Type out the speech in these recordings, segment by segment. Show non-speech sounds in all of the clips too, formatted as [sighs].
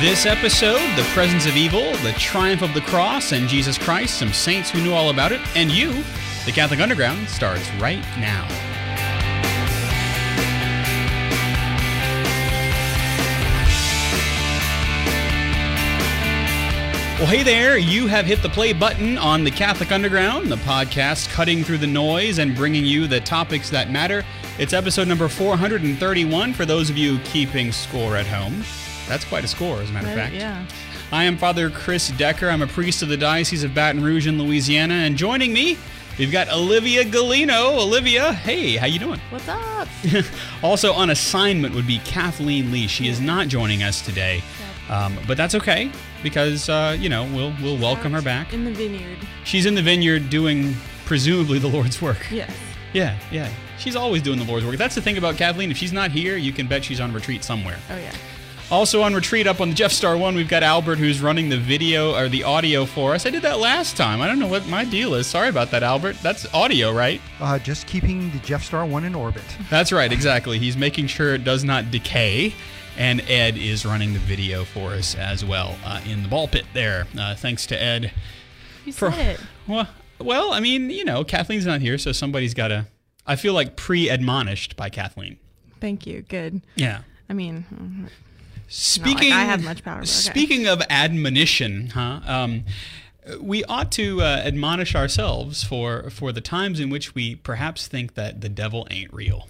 This episode, The Presence of Evil, The Triumph of the Cross, and Jesus Christ, some saints who knew all about it, and you, the Catholic Underground, starts right now. Well, hey there, you have hit the play button on the Catholic Underground, the podcast cutting through the noise and bringing you the topics that matter. It's episode number 431 for those of you keeping score at home. That's quite a score, as a matter of fact. Yeah. I am Father Chris Decker. I'm a priest of the Diocese of Baton Rouge in Louisiana, and joining me, we've got Olivia Galino. Olivia, hey, how you doing? What's up? [laughs] also on assignment would be Kathleen Lee. She is not joining us today, um, but that's okay because uh, you know we'll we'll welcome her back. In the vineyard. She's in the vineyard doing presumably the Lord's work. Yes. Yeah, yeah. She's always doing the Lord's work. That's the thing about Kathleen. If she's not here, you can bet she's on retreat somewhere. Oh yeah. Also on retreat up on the Jeff Star One, we've got Albert who's running the video or the audio for us. I did that last time. I don't know what my deal is. Sorry about that, Albert. That's audio, right? Uh, just keeping the Jeff Star 1 in orbit. That's right, exactly. He's making sure it does not decay. And Ed is running the video for us as well uh, in the ball pit there. Uh, thanks to Ed. You For- said it. Well, well, I mean, you know, Kathleen's not here, so somebody's got to. I feel like pre-admonished by Kathleen. Thank you. Good. Yeah. I mean, Speaking, I have much power, okay. Speaking of admonition, huh? Um, we ought to uh, admonish ourselves for for the times in which we perhaps think that the devil ain't real.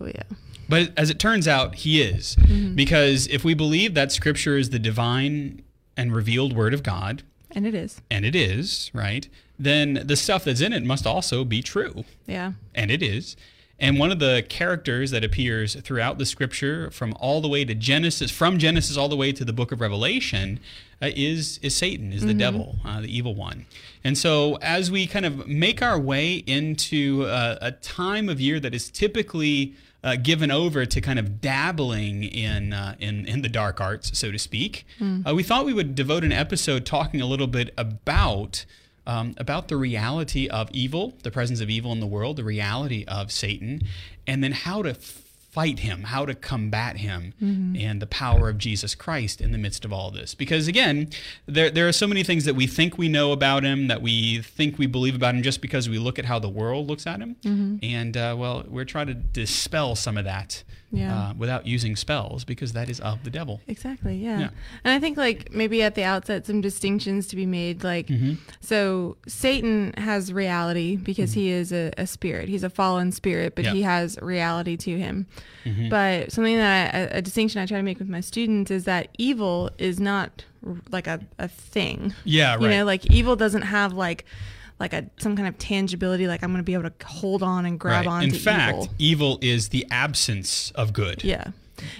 oh yeah. But as it turns out, he is. Mm-hmm. Because if we believe that Scripture is the divine and revealed Word of God, And it is. and it is, right, then the stuff that's in it must also be true. Yeah. And it is. And one of the characters that appears throughout the scripture, from all the way to Genesis, from Genesis all the way to the book of Revelation, uh, is is Satan, is the devil, uh, the evil one. And so, as we kind of make our way into uh, a time of year that is typically uh, given over to kind of dabbling in uh, in in the dark arts, so to speak, uh, we thought we would devote an episode talking a little bit about um, about the reality of evil, the presence of evil in the world, the reality of Satan, and then how to fight him, how to combat him, and the power of Jesus Christ in the midst of all this. Because again, there, there are so many things that we think we know about him, that we think we believe about him just because we look at how the world looks at him. And, uh, well, we're trying to dispel some of that Yeah. uh, without using spells because that is of the devil. Exactly. Yeah. Yeah. And I think like maybe at the outset some distinctions to be made. Like, Mm-hmm. so Satan has reality because he is a, a spirit. He's a fallen spirit, but Mm-hmm. He has reality to him. Mm-hmm. But something that I, a, a distinction I try to make with my students is that evil is not r- like a, a thing. Yeah, You right. know, like evil doesn't have like like a some kind of tangibility. Like I'm going to be able to hold on and grab Right. onto In fact, evil. evil is the absence of good. Yeah.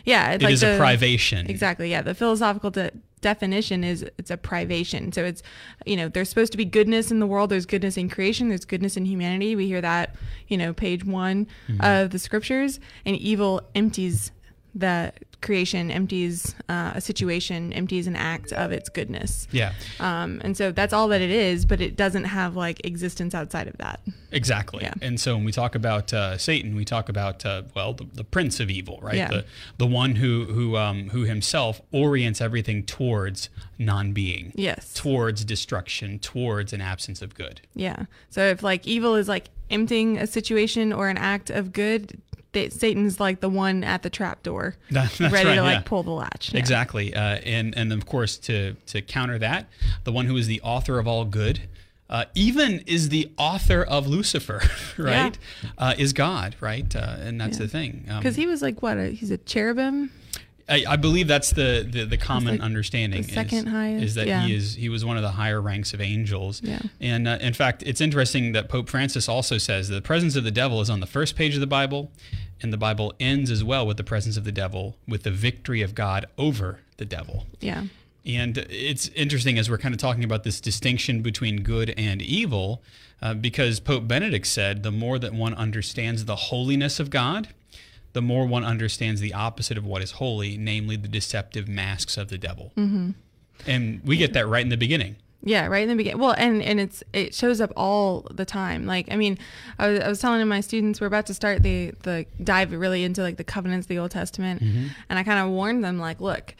Yeah. It like is a the- privation. Exactly. Yeah. The philosophical de- definition is it's a privation. So it's, you know, there's supposed to be goodness in the world. There's goodness in creation. There's goodness in humanity. We hear that, you know, page one Mm-hmm. of the scriptures. And evil empties the creation, empties uh, a situation, empties an act of its goodness. Yeah, Um, and so that's all that it is, but it doesn't have like existence outside of that. exactly. Yeah. And so when we talk about uh, Satan, we talk about uh, well, the, the prince of evil, right? Yeah. The the one who who um, who himself orients everything towards non-being, Yes. towards destruction, towards an absence of good. Yeah. So if like evil is like emptying a situation or an act of good, that Satan's like the one at the trap door, That- [laughs] that's ready right, to like yeah. pull the latch. Yeah. Exactly. Uh, and and of course to to counter that, the one who is the author of all good. Uh, even is the author of Lucifer, [laughs] right? Uh, is God, right? Uh, and that's Yeah. the thing. Um, Because he was like what? A, he's a cherubim. I, I believe that's the the, the common like understanding. the second is, highest, is that yeah. he is he was one of the higher ranks of angels. Yeah. And uh, in fact, it's interesting that Pope Francis also says the presence of the devil is on the first page of the Bible, and the Bible ends as well with the presence of the devil, with the victory of God over the devil. Yeah. And it's interesting as we're kind of talking about this distinction between good and evil, uh, because Pope Benedict said the more that one understands the holiness of God, the more one understands the opposite of what is holy, namely the deceptive masks of the devil. Mm-hmm. And we get that right in the beginning. Yeah, right in the beginning. Well, and and it's it shows up all the time. Like, I mean, I was, I was telling my students we're about to start the the dive really into like the covenants, of the Old Testament, and I kind of warned them like, look,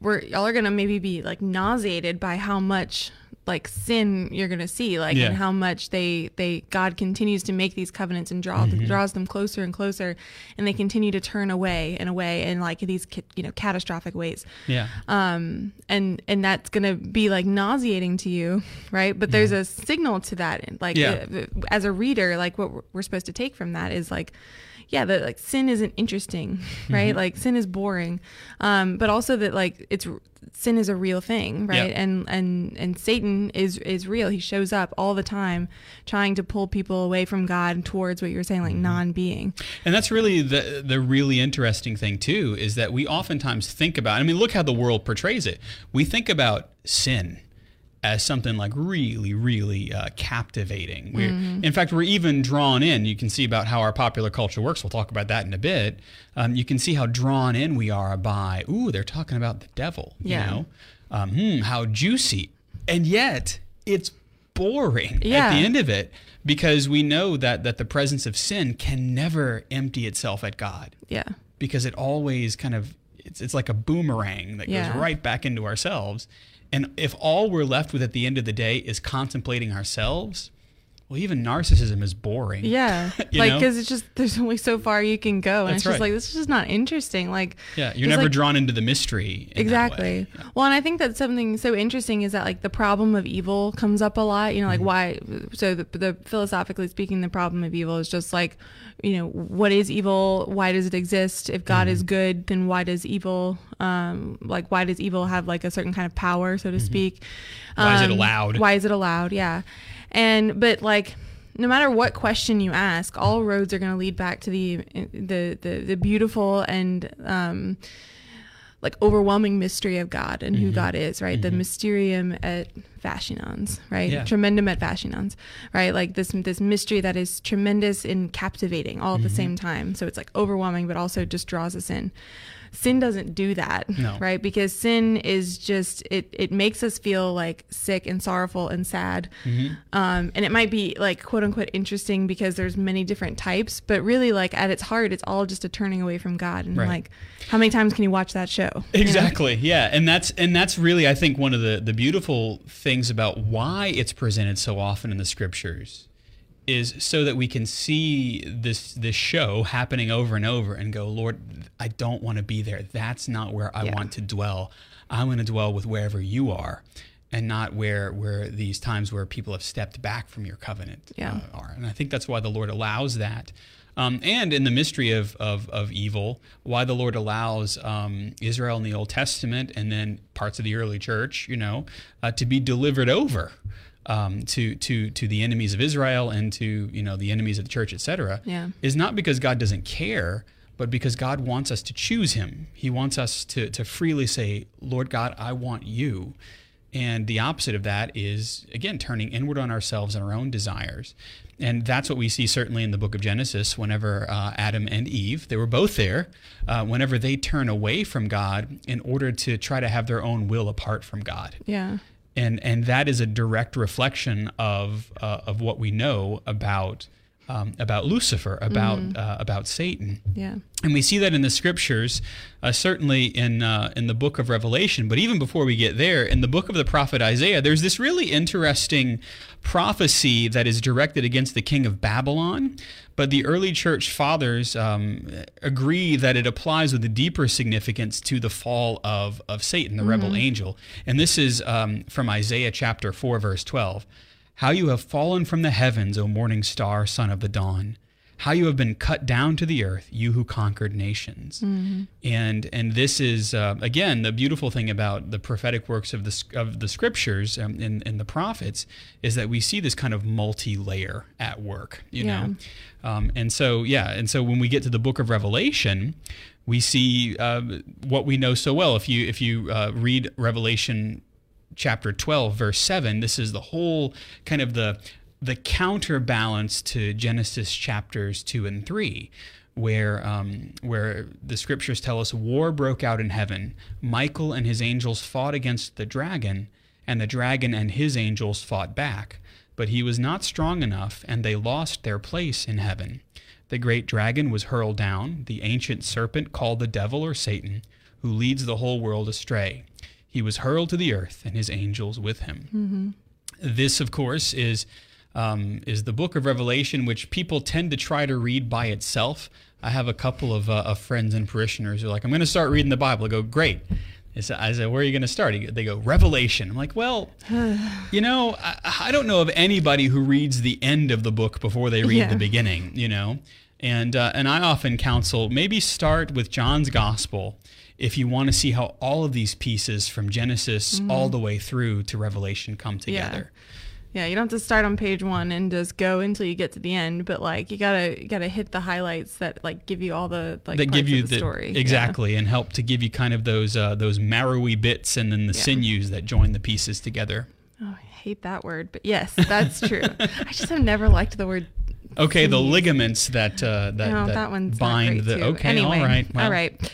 we're y'all are gonna maybe be like nauseated by how much like sin you're gonna see like Yeah. and how much they they god continues to make these covenants and draw Mm-hmm. draws them closer and closer and they continue to turn away and away in like these you know catastrophic ways Yeah. um and and that's gonna be like nauseating to you right but there's a signal to that like Yeah. uh, as a reader like what we're supposed to take from that is like yeah that like sin isn't interesting [laughs] right Mm-hmm. like sin is boring um but also that like it's sin is a real thing right and and and satan is is real he shows up all the time trying to pull people away from god towards what you were saying Mm-hmm. like non-being And that's really the the really interesting thing too is that we oftentimes think about. I mean, look how the world portrays it. We think about sin as something like really, really uh, captivating. We're, In fact, we're even drawn in. You can see about how our popular culture works. We'll talk about that in a bit. Um, you can see how drawn in we are by. Ooh, they're talking about the devil. Yeah. You know, um, hmm, how juicy, and yet it's boring at the end of it because we know that that the presence of sin can never empty itself at God yeah because it always kind of it's, it's like a boomerang that Yeah. goes right back into ourselves and if all we're left with at the end of the day is contemplating ourselves well even narcissism is boring. Yeah. [laughs] Like because it's just there's only so far you can go. And That's it's just right. like this is just not interesting. Like yeah you're never like, drawn into the mystery exactly. way. well and i think that something so interesting is that like the problem of evil comes up a lot. You know Mm-hmm. like why so the, the philosophically speaking the problem of evil is just like you know what is evil? Why does it exist? If god Mm-hmm. is good then why does evil um like why does evil have like a certain kind of power so to speak? Mm-hmm. Why is it Um, allowed? why is it allowed? Yeah and but like no matter what question you ask all roads are going to lead back to the the the, the beautiful and um like overwhelming mystery of God and Mm-hmm. who God is, right? The mysterium et fascinans, right? Yeah. Tremendum et fascinans, right? Like this this mystery that is tremendous and captivating all at Mm-hmm. the same time. So it's like overwhelming, but also just draws us in. Sin doesn't do that, No. right? Because sin is just it. It makes us feel like sick and sorrowful and sad, Mm-hmm. um, and it might be like quote unquote interesting because there's many different types. But really, like at its heart, it's all just a turning away from God. And Right. like, how many times can you watch that show? you know? Exactly. Yeah, and that's and that's really I think one of the the beautiful things about why it's presented so often in the scriptures is so that we can see this this show happening over and over and go, Lord, I don't want to be there. That's not where I Yeah. want to dwell. I want to dwell with wherever you are. And not where where these times where people have stepped back from your covenant Yeah. uh, are. And I think that's why the Lord allows that. Um, and in the mystery of, of, of evil, why the Lord allows um, Israel in the Old Testament and then parts of the early church, you know, uh, to be delivered over um, to, to, to the enemies of Israel and to, you know, the enemies of the church, etc., Yeah. is not because God doesn't care, but because God wants us to choose Him. He wants us to, to freely say, Lord God, I want you. And the opposite of that is, again, turning inward on ourselves and our own desires. And that's what we see certainly in the book of Genesis whenever uh, Adam and Eve, they were both there, uh, whenever they turn away from God in order to try to have their own will apart from God. Yeah. And, and that is a direct reflection of, uh, of what we know about, um, about Lucifer, about, uh, about Satan. Yeah. And we see that in the scriptures, uh, certainly in uh, in the book of Revelation. But even before we get there, in the book of the prophet Isaiah, there's this really interesting prophecy that is directed against the king of Babylon. But the early church fathers um, agree that it applies with a deeper significance to the fall of, of Satan, the rebel angel. And this is um, from Isaiah chapter 4, verse 12. How you have fallen from the heavens, O morning star, son of the dawn how you have been cut down to the earth, you who conquered nations. And and this is uh, again the beautiful thing about the prophetic works of the of the scriptures um, in in the prophets is that we see this kind of multi layer at work. You know, um, and so yeah, and so when we get to the book of Revelation. We see uh, what we know so well. If you if you uh, read Revelation chapter 12 verse 7 this is the whole kind of the the counterbalance to genesis chapters 2 and 3 where um, where the scriptures tell us war broke out in heaven. Michael and his angels fought against the dragon and the dragon and his angels fought back. But he was not strong enough and they lost their place in heaven. The great dragon was hurled down. The ancient serpent called the devil or satan who leads the whole world astray. He was hurled to the earth, and his angels with him. This, of course, is um, is the book of Revelation, which people tend to try to read by itself. I have a couple of, uh, of friends and parishioners who are like, "I'm going to start reading the Bible." I go, "Great." I said, "Where are you going to start?" They go, "Revelation." I'm like, "Well, [sighs] you know, I, I don't know of anybody who reads the end of the book before they read Yeah. the beginning. You know." And, uh, and I often counsel maybe start with John's gospel if you want to see how all of these pieces from Genesis all the way through to Revelation come Mm-hmm. Yeah. Yeah, you don't have to start on page one and just go until you get to the end, but like you gotta you gotta hit the highlights that like give you all the like that give you of the, story. Yeah. exactly and help to give you kind of those uh, those marrowy bits and then the Yeah. sinews that join the pieces together. Oh, I hate that word, but yes, that's true. [laughs] I just have never liked the word. Okay, the ligaments that uh, that, no, that, that one's bind the too. okay, Anyway, all right, well, all right. But,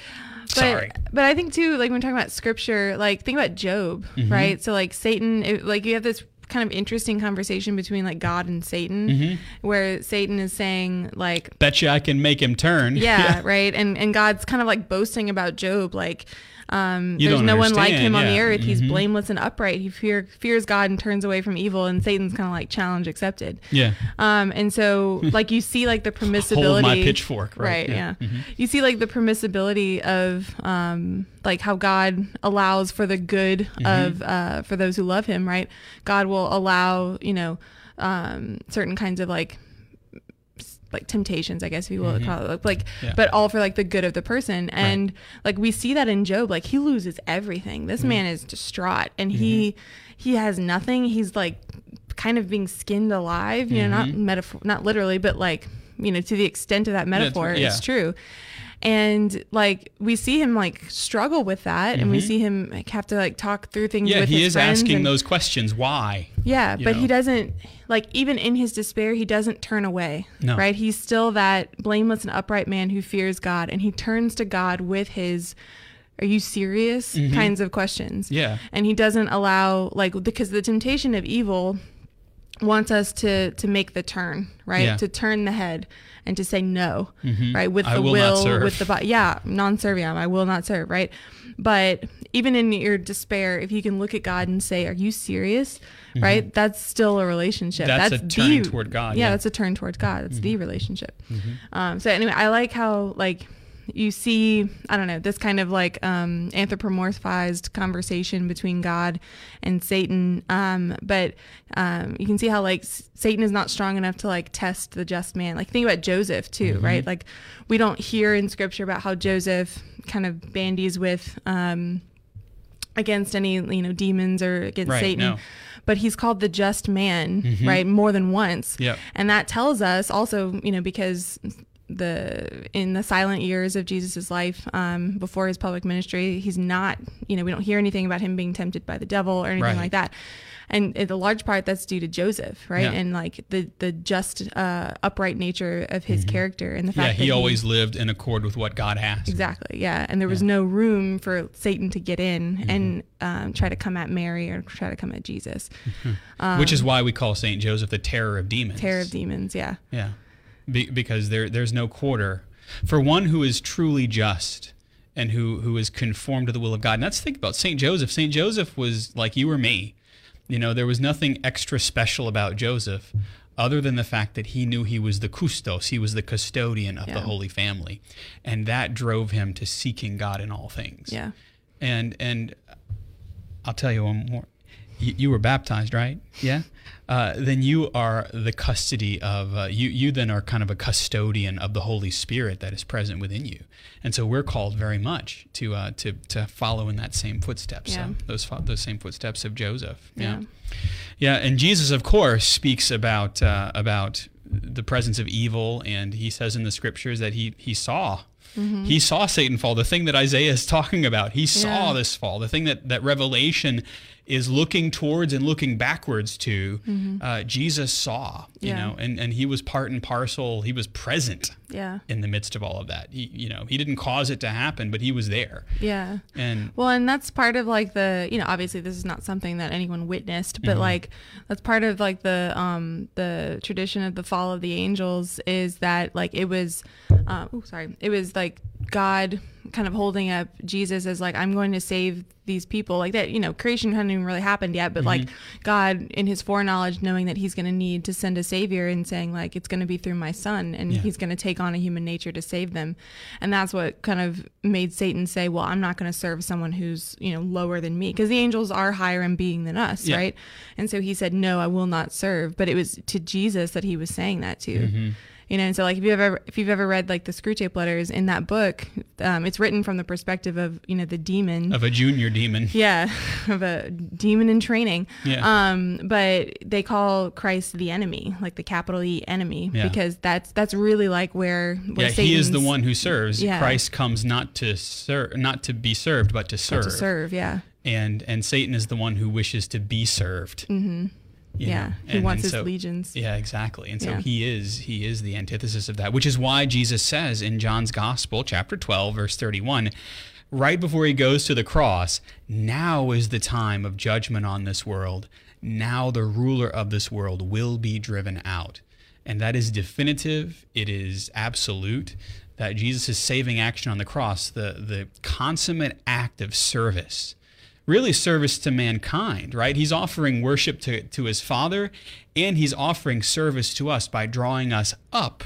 sorry. But I think too, like when we're talking about scripture, like think about Job, Mm-hmm. right? So like Satan, it, like you have this kind of interesting conversation between like God and Satan, Mm-hmm. where Satan is saying like Bet you I can make him turn. yeah, [laughs] right and and god's kind of like boasting about job like um there's no one like him on the earth he's Mhm. blameless and upright he fear, fears god and turns away from evil and satan's kind of like challenge accepted yeah. um and so [laughs] like you see like the permissibility Hold my pitchfork, right, right yeah. yeah, Mhm. you see like the permissibility of um like how god allows for the good Mm-hmm. of uh for those who love him right god will allow you know um certain kinds of like like temptations, I guess if you will call it, like, Mm-hmm. Yeah. but all for like the good of the person. And like we see that in Job, like he loses everything. This man is distraught, and he Mm-hmm. he has nothing. He's like kind of being skinned alive. You know, not Mm-hmm. metaphor, not literally, but like you know, to the extent of that metaphor, yeah. it's true. And like we see him like struggle with that, and we see him like, have to like talk through things. Mm-hmm. Yeah, with he his is asking and- those questions. Why? yeah, but know? he doesn't like even in his despair, he doesn't turn away. No. Right? He's still that blameless and upright man who fears God and he turns to God with his are you serious kinds of questions. Mm-hmm. Yeah. And he doesn't allow like because the temptation of evil wants us to to make the turn, right? Yeah. To turn the head and to say no, right? With I the will with the body. Yeah, non-serviam. I will not serve, right? But even in your despair, if you can look at God and say, "Are you serious?" Right? That's still a relationship. Mm-hmm. That's a the- turning toward God, Yeah, yeah. that's a turn towards God. That's Mm-hmm. the relationship. Um, so anyway, I like how like you see i don't know this kind of like um anthropomorphized conversation between god and satan um but um you can see how like S- satan is not strong enough to like test the just man like think about joseph too Mm-hmm. right like we don't hear in scripture about how joseph kind of bandies with um against any you know demons or against Right, satan no. but he's called the just man right more than once Yep. and that tells us also you know because the in the silent years of Jesus's life um, before his public ministry he's not you know we don't hear anything about him being tempted by the devil or anything Right. like that and in the large part that's due to Joseph right Yeah. and like the the just uh, upright nature of his character and the fact Mm-hmm. Yeah, that he always lived in accord with what God asked. Exactly. Yeah, and there was no room for Satan to get in Mm-hmm. and um, try to come at Mary or try to come at Jesus. Which is why we call Saint Joseph the terror of demons. Terror of demons. Yeah. Yeah, Be- because there there's no quarter for one who is truly just and who who is conformed to the will of God. And let's think about Saint Joseph. Saint Joseph was like you or me. You know, there was nothing extra special about Joseph other than the fact that he knew he was the custos, he was the custodian of the Holy Family, and that drove him to seeking God in all things. Yeah. And and I'll tell you one more. You, you were baptized, right? Yeah. Uh, then you are the custody of uh, you. You then are kind of a custodian of the Holy Spirit that is present within you, and so we're called very much to uh, to to follow in that same footsteps. Yeah. So those fo- those same footsteps of Joseph. Yeah. Yeah. Yeah, and Jesus, of course, speaks about uh, about the presence of evil, and he says in the scriptures that he he saw he saw Satan fall. The thing that Isaiah is talking about, he saw Yeah. this fall. The thing that that Revelation is looking towards and looking backwards to, uh, Jesus saw. You Yeah. know, and and he was part and parcel. He was present Yeah. in the midst of all of that. He, you know, he didn't cause it to happen, but he was there. Yeah. And Well, and that's part of like the you know obviously this is not something that anyone witnessed, but like that's part of like the um the tradition of the fall of the angels is that like it was, um, oh sorry, it was like God kind of holding up Jesus as like I'm going to save these people like that you know creation hadn't even really happened yet but Mm-hmm. like God in his foreknowledge knowing that he's going to need to send a savior and saying like it's going to be through my son and Yeah. he's going to take on a human nature to save them and that's what kind of made Satan say well I'm not going to serve someone who's you know lower than me because the angels are higher in being than us Yeah. right and so he said no I will not serve but it was to Jesus that he was saying that to Mm-hmm. You know and so like if you've ever if you've ever read like the Screwtape letters in that book um, it's written from the perspective of you know the demon Of a junior demon. yeah [laughs] of a demon in training Yeah. um but they call christ the enemy like the capital e enemy Yeah. because that's that's really like where, where Yeah, he is the one who serves. Yeah. Christ comes not to serve, not to be served, but to serve. to serve yeah And and Satan is the one who wishes to be served. Mm-hmm. Yeah he wants his legions Yeah, exactly. And so Yeah. he is he is the antithesis of that, which is why Jesus says in John's Gospel, chapter 12, verse 31, right before he goes to the cross, now is the time of judgment on this world. Now the ruler of this world will be driven out. And that is definitive, it is absolute that Jesus' saving action on the cross, the the consummate act of service really service to mankind, right? He's offering worship to, to his Father, and he's offering service to us by drawing us up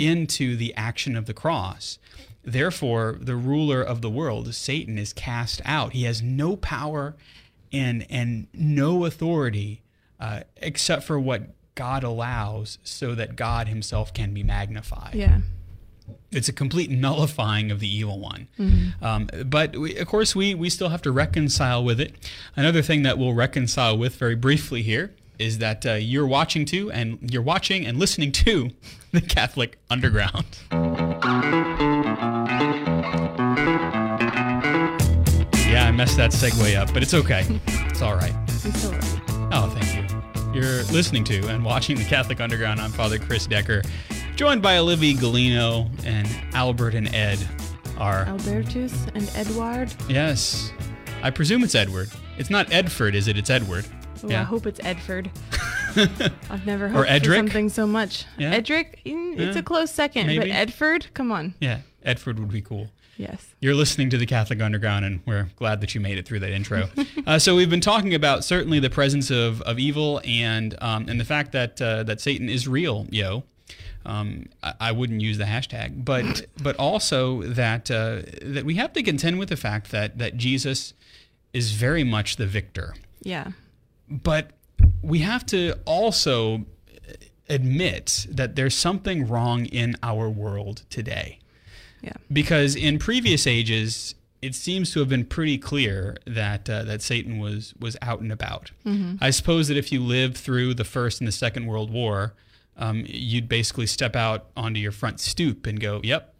into the action of the cross. Therefore, the ruler of the world, Satan, is cast out. He has no power and and no authority uh, except for what God allows, so that God Himself can be magnified yeah it's a complete nullifying of the evil one. Mm-hmm. Um, but we, of course, we, we still have to reconcile with it. Another thing that we'll reconcile with very briefly here is that uh, you're watching to and you're watching and listening to [laughs] the Catholic Underground. Yeah, I messed that segue up, but it's okay. It's all right. Still love you. Oh, thank you. You're listening to and watching the Catholic Underground. I'm Father Chris Decker, joined by Olivia Galino and Albert and Ed. Are albertus and edward yes, I presume it's Edward. It's not Edford, is it? It's Edward. oh, Yeah. i hope it's edford [laughs] i've never Edric? something so much Yeah. edric mm, it's Yeah. a close second Maybe. but edford come on Yeah, Edford would be cool. yes You're listening to the Catholic Underground, and we're glad that you made it through that intro. [laughs] uh, so we've been talking about certainly the presence of, of evil and um, and the fact that uh, that Satan is real, yo. Um, I, I wouldn't use the hashtag, but [laughs] but also that uh, that we have to contend with the fact that that Jesus is very much the victor, yeah. But we have to also admit that there's something wrong in our world today. Yeah. Because in previous ages it seems to have been pretty clear that uh, that Satan was was out and about. I suppose that if you lived through the first and the second World War, um, you'd basically step out onto your front stoop and go, "Yep,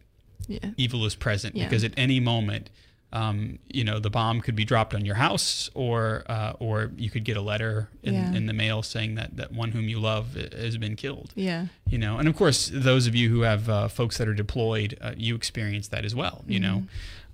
yeah evil is present," Yeah. because at any moment, um, you know, the bomb could be dropped on your house, or uh, or you could get a letter in, Yeah. in the mail saying that that one whom you love has been killed yeah you know and of course those of you who have uh, folks that are deployed uh, you experience that as well you know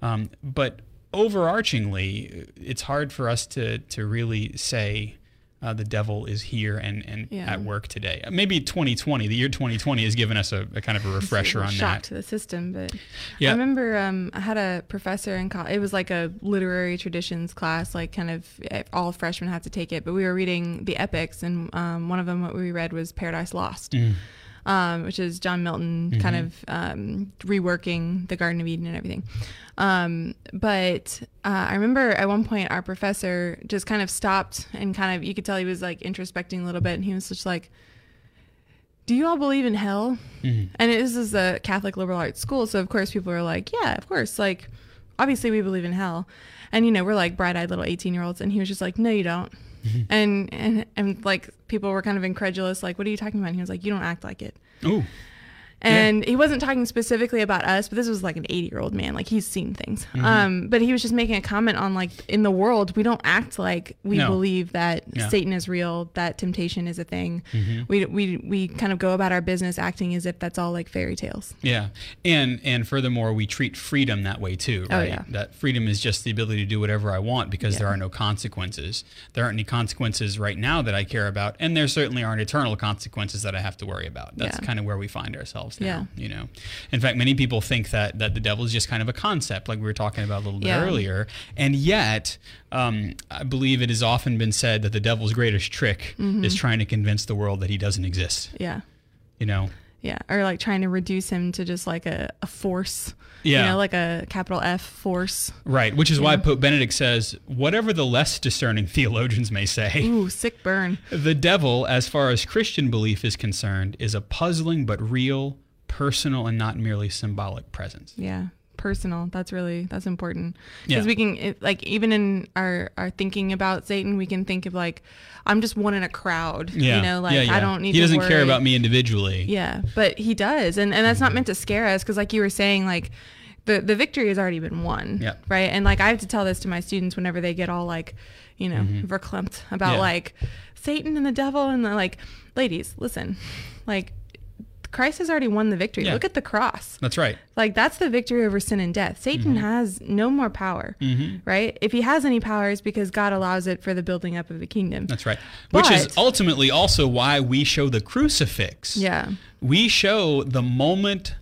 Mm-hmm. um, but overarchingly it's hard for us to to really say uh, the devil is here and, and Yeah. at work today. Maybe 2020, the year 2020 has given us a, a kind of a [laughs] refresher a on shock that. to the system but Yeah. i remember um, i had a professor in college it was like a literary traditions class like kind of eh, all freshmen had to take it but we were reading the epics and um, one of them what we read was paradise lost Mm. Um, which is john milton kind of um, reworking the garden of eden and everything um, but uh, I remember at one point our professor just kind of stopped and kind of you could tell he was like introspecting a little bit, and he was just like, "Do you all believe in hell?" Mhm. And it is a Catholic liberal arts school, so of course people are like, "Yeah, of course." Like, obviously we believe in hell, and you know we're like bright-eyed little eighteen-year-olds, and he was just like, "No, you don't." Mm-hmm. And, and and like people were kind of incredulous, like, "What are you talking about?" And he was like, "You don't act like it." Ooh, And he wasn't talking specifically about us, but this was like an 80 year old man. Like he's seen things. Mm-hmm. Um, but he was just making a comment on like in the world, we don't act like we No. believe that Yeah. Satan is real, that temptation is a thing. Mhm. We, we, we kind of go about our business acting as if that's all like fairy tales. Yeah, and and furthermore, we treat freedom that way too, Oh, right? yeah. That freedom is just the ability to do whatever I want because there are no consequences. There aren't any consequences right now that I care about, and there certainly aren't eternal consequences that I have to worry about. That's Yeah. kind of where we find ourselves. Themselves now. You know, in fact, many people think that that the devil is just kind of a concept, like we were talking about a little bit Yeah. earlier. And yet, um, I believe it has often been said that the devil's greatest trick Mm-hmm. is trying to convince the world that he doesn't exist. Yeah. You know, Yeah. Or like trying to reduce him to just like a, a force. Yeah. You know, like a capital F force. right? Which is why Pope Benedict says, whatever the less discerning [laughs] theologians may say. Ooh, sick burn. The devil, as far as Christian belief is concerned, is a puzzling but real, personal, and not merely symbolic presence. Yeah. Personal. That's really that's important Yeah. because we can it, like even in our our thinking about Satan, we can think of like I'm just one in a crowd. Yeah. You know, like Yeah, yeah. I don't need. He doesn't care about me individually. Yeah, but he does, and and that's not meant to scare us because, like you were saying, like the the victory has already been won. Yeah. Right, and like I have to tell this to my students whenever they get all like, you know, verklempt about Mm-hmm. Yeah. like Satan and the devil, and they're like, ladies, listen, like Christ has already won the victory. Yeah. Look at the cross. That's right. Like that's the victory over sin and death. Satan Mm-hmm. has no more power, right? If he has any power, it's because God allows it for the building up of the kingdom. That's right. Which is ultimately also why we show the crucifix. Yeah. We show the moment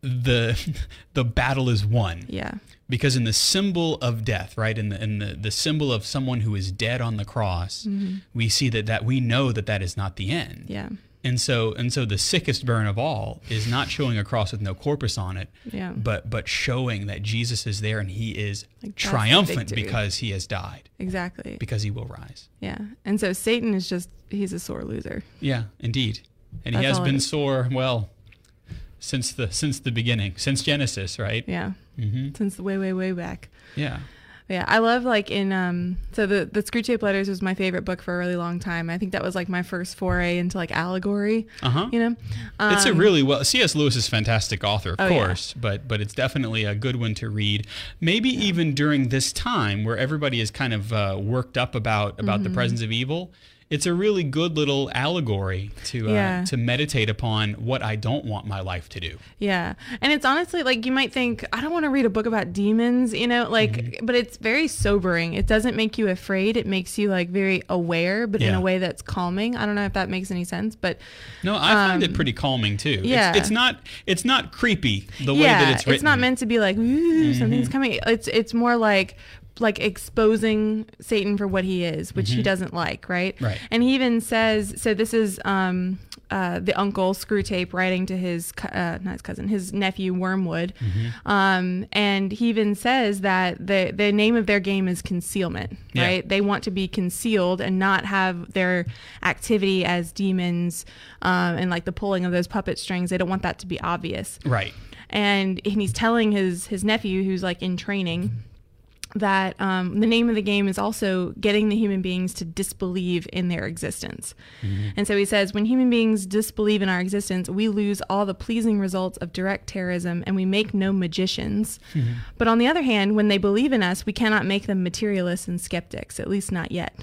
the [laughs] the battle is won. Yeah. Because in the symbol of death, right, in the in the, the symbol of someone who is dead on the cross, we see that that we know that that is not the end. Mm-hmm. Yeah. And so and so the sickest burn of all is not showing a cross with no corpus on it, Yeah. but but showing that Jesus is there and he is Like, triumphant because he has died, Exactly. because he will rise. Yeah. And so Satan is just he's a sore loser. Yeah, indeed. And he has been sore, well, since the since the beginning, since Genesis, right? Yeah. Mhm. Since way, way, way back. Yeah. Yeah. I love like in um so the the Screwtape Letters was my favorite book for a really long time. I think that was like my first foray into like allegory. Uh-huh. You know? It's a Um, really well. C.S. Lewis is a fantastic author, of Oh, yeah. course, but but it's definitely a good one to read. Maybe even during this time where everybody is kind of uh, worked up about about Mm-hmm. the presence of evil. It's a really good little allegory to uh, Yeah. to meditate upon what I don't want my life to do. Yeah. And it's honestly like you might think, I don't want to read a book about demons, you know, like, Mm-hmm. but it's very sobering. It doesn't make you afraid. It makes you like very aware, but in a way that's calming. I don't know if that makes any sense, but No, I find it pretty calming too. Um, yeah. It's, it's not it's not creepy the way that it's written. Mm-hmm. not meant to be like, ooh, something's coming. It's, it's more like, like exposing Satan for what he is, which he doesn't like, right? Mm-hmm. Right. And he even says, so this is um, uh, the uncle Screwtape writing to his, uh, not his cousin, his nephew Wormwood, Mm-hmm. um, and he even says that the the name of their game is concealment, Yeah. right? They want to be concealed and not have their activity as demons um, and like the pulling of those puppet strings. They don't want that to be obvious right. and and he's telling his his nephew who's like in training that um, the name of the game is also getting the human beings to disbelieve in their existence. And so he says, when human beings disbelieve in our existence, we lose all the pleasing results of direct terrorism and we make no magicians. But on the other hand, when they believe in us, we cannot make them materialists and skeptics, at least not yet.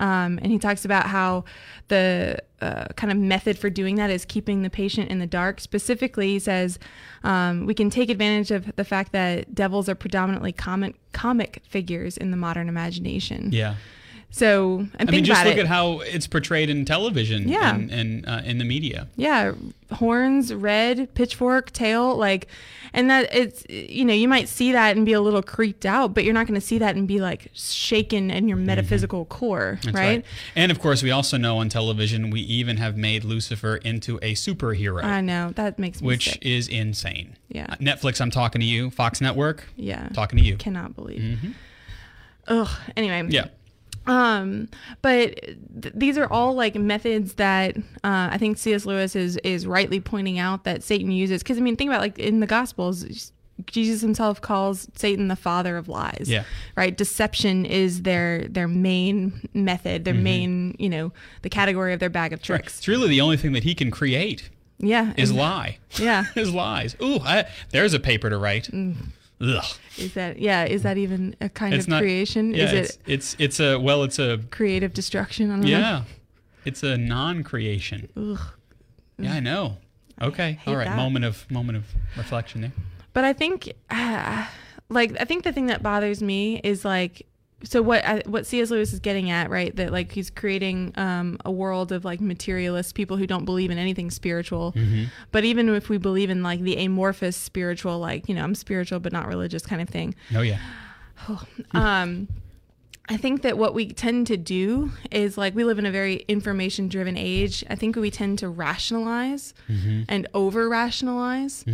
Um, and he talks about how the uh, kind of method for doing that is keeping the patient in the dark. Specifically, he says um, we can take advantage of the fact that devils are predominantly comic comic figures in the modern imagination. Yeah. So, and I mean, just look it. at how it's portrayed in television Yeah. and, and uh, in the media. yeah, horns, red, pitchfork, tail, like, and that it's you know you might see that and be a little creeped out, but you're not going to see that and be like shaken in your metaphysical core, Mm-hmm. That's right? And of course, we also know on television we even have made Lucifer into a superhero, I know that makes me which sick. is insane. Yeah. Uh, Netflix, I'm talking to you. Fox Network, Yeah. talking to you. Cannot believe. Ugh. Anyway. Mm-hmm. Yeah. Um, but th- these are all like methods that uh, I think C.S. Lewis is is rightly pointing out that Satan uses. Because I mean, think about like in the Gospels, Jesus himself calls Satan the father of lies. Yeah. Right. Deception is their their main method, their main you know the category of their bag of tricks. It's really the only thing that he can create Yeah. is lie. Yeah. [laughs] is lies. Ooh, I, there's a paper to write. Mm. Ugh. Is that yeah? Is that even a kind It's of not creation? Yeah, is it's, it it's it's a well, it's a creative destruction? I know. yeah, it's a non-creation. Ugh. Yeah, I know. Okay, hate all right. that. Moment of moment of reflection there. But I think, uh, like, I think the thing that bothers me is like so what I, what C.S. Lewis is getting at, right? That like he's creating um, a world of like materialist people who don't believe in anything spiritual. But even if we believe in like the amorphous spiritual, like you know, I'm spiritual but not religious kind of thing. Oh yeah. [sighs] Um, I think that what we tend to do is like we live in a very information driven age. I think we tend to rationalize and over rationalize.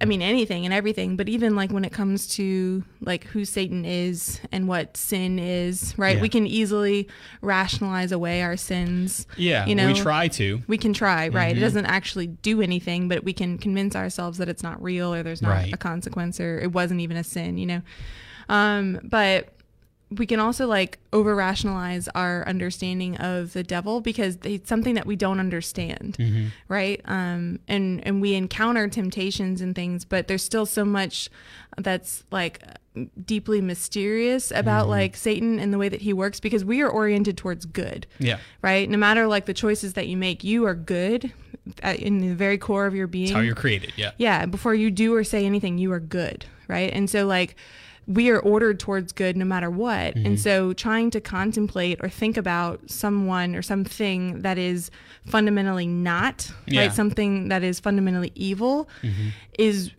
I mean, anything and everything, but even like when it comes to like who Satan is and what sin is, right? Yeah. We can easily rationalize away our sins. Yeah. You know, we try to. we can try, right? Mm-hmm. It doesn't actually do anything, but we can convince ourselves that it's not real or there's not Right. a consequence or it wasn't even a sin, you know? Um, but we can also like over rationalize our understanding of the devil because it's something that we don't understand, Mm-hmm. right? Um, and and we encounter temptations and things, but there's still so much that's like deeply mysterious Mm-hmm. about like Satan and the way that he works because we are oriented towards good Yeah. right? No matter like the choices that you make, you are good at, in the very core of your being. It's how you're created. Yeah. yeah, before you do or say anything, you are good, right? And so like we are ordered towards good no matter what. Mm-hmm. And so trying to contemplate or think about someone or something that is fundamentally not, Yeah. right? Something that is fundamentally evil Mm-hmm. is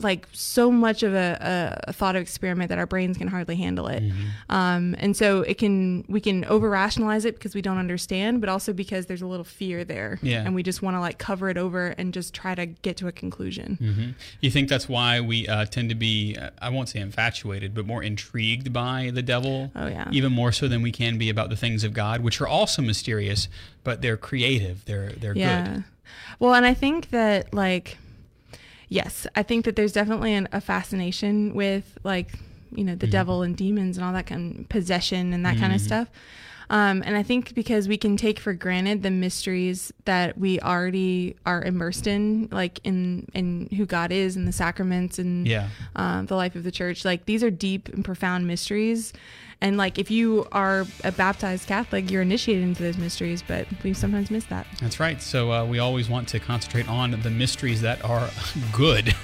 like so much of a, a, thought experiment that our brains can hardly handle it. Mm-hmm. Um, and so it can we can over rationalize it because we don't understand, but also because there's a little fear there. Yeah. And we just want to like cover it over and just try to get to a conclusion. hmm You think that's why we uh, tend to be, uh, I won't say infatuated, but more intrigued by the devil? Oh, yeah. Even more so than we can be about the things of God, which are also mysterious, but they're creative. They're they're Yeah. good. Well, and I think that like, yes, I think that there's definitely an, a fascination with like, you know, the Mm-hmm. devil and demons and all that kind of possession and that kind of stuff. Um, and I think because we can take for granted the mysteries that we already are immersed in, like in in who God is and the sacraments and Yeah. um, the life of the church. Like these are deep and profound mysteries. And like if you are a baptized Catholic, you're initiated into those mysteries, but we sometimes miss that. That's right. So uh, we always want to concentrate on the mysteries that are [laughs] good.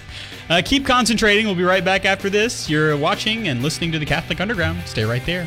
Uh, keep concentrating. We'll be right back after this. You're watching and listening to the Catholic Underground. Stay right there.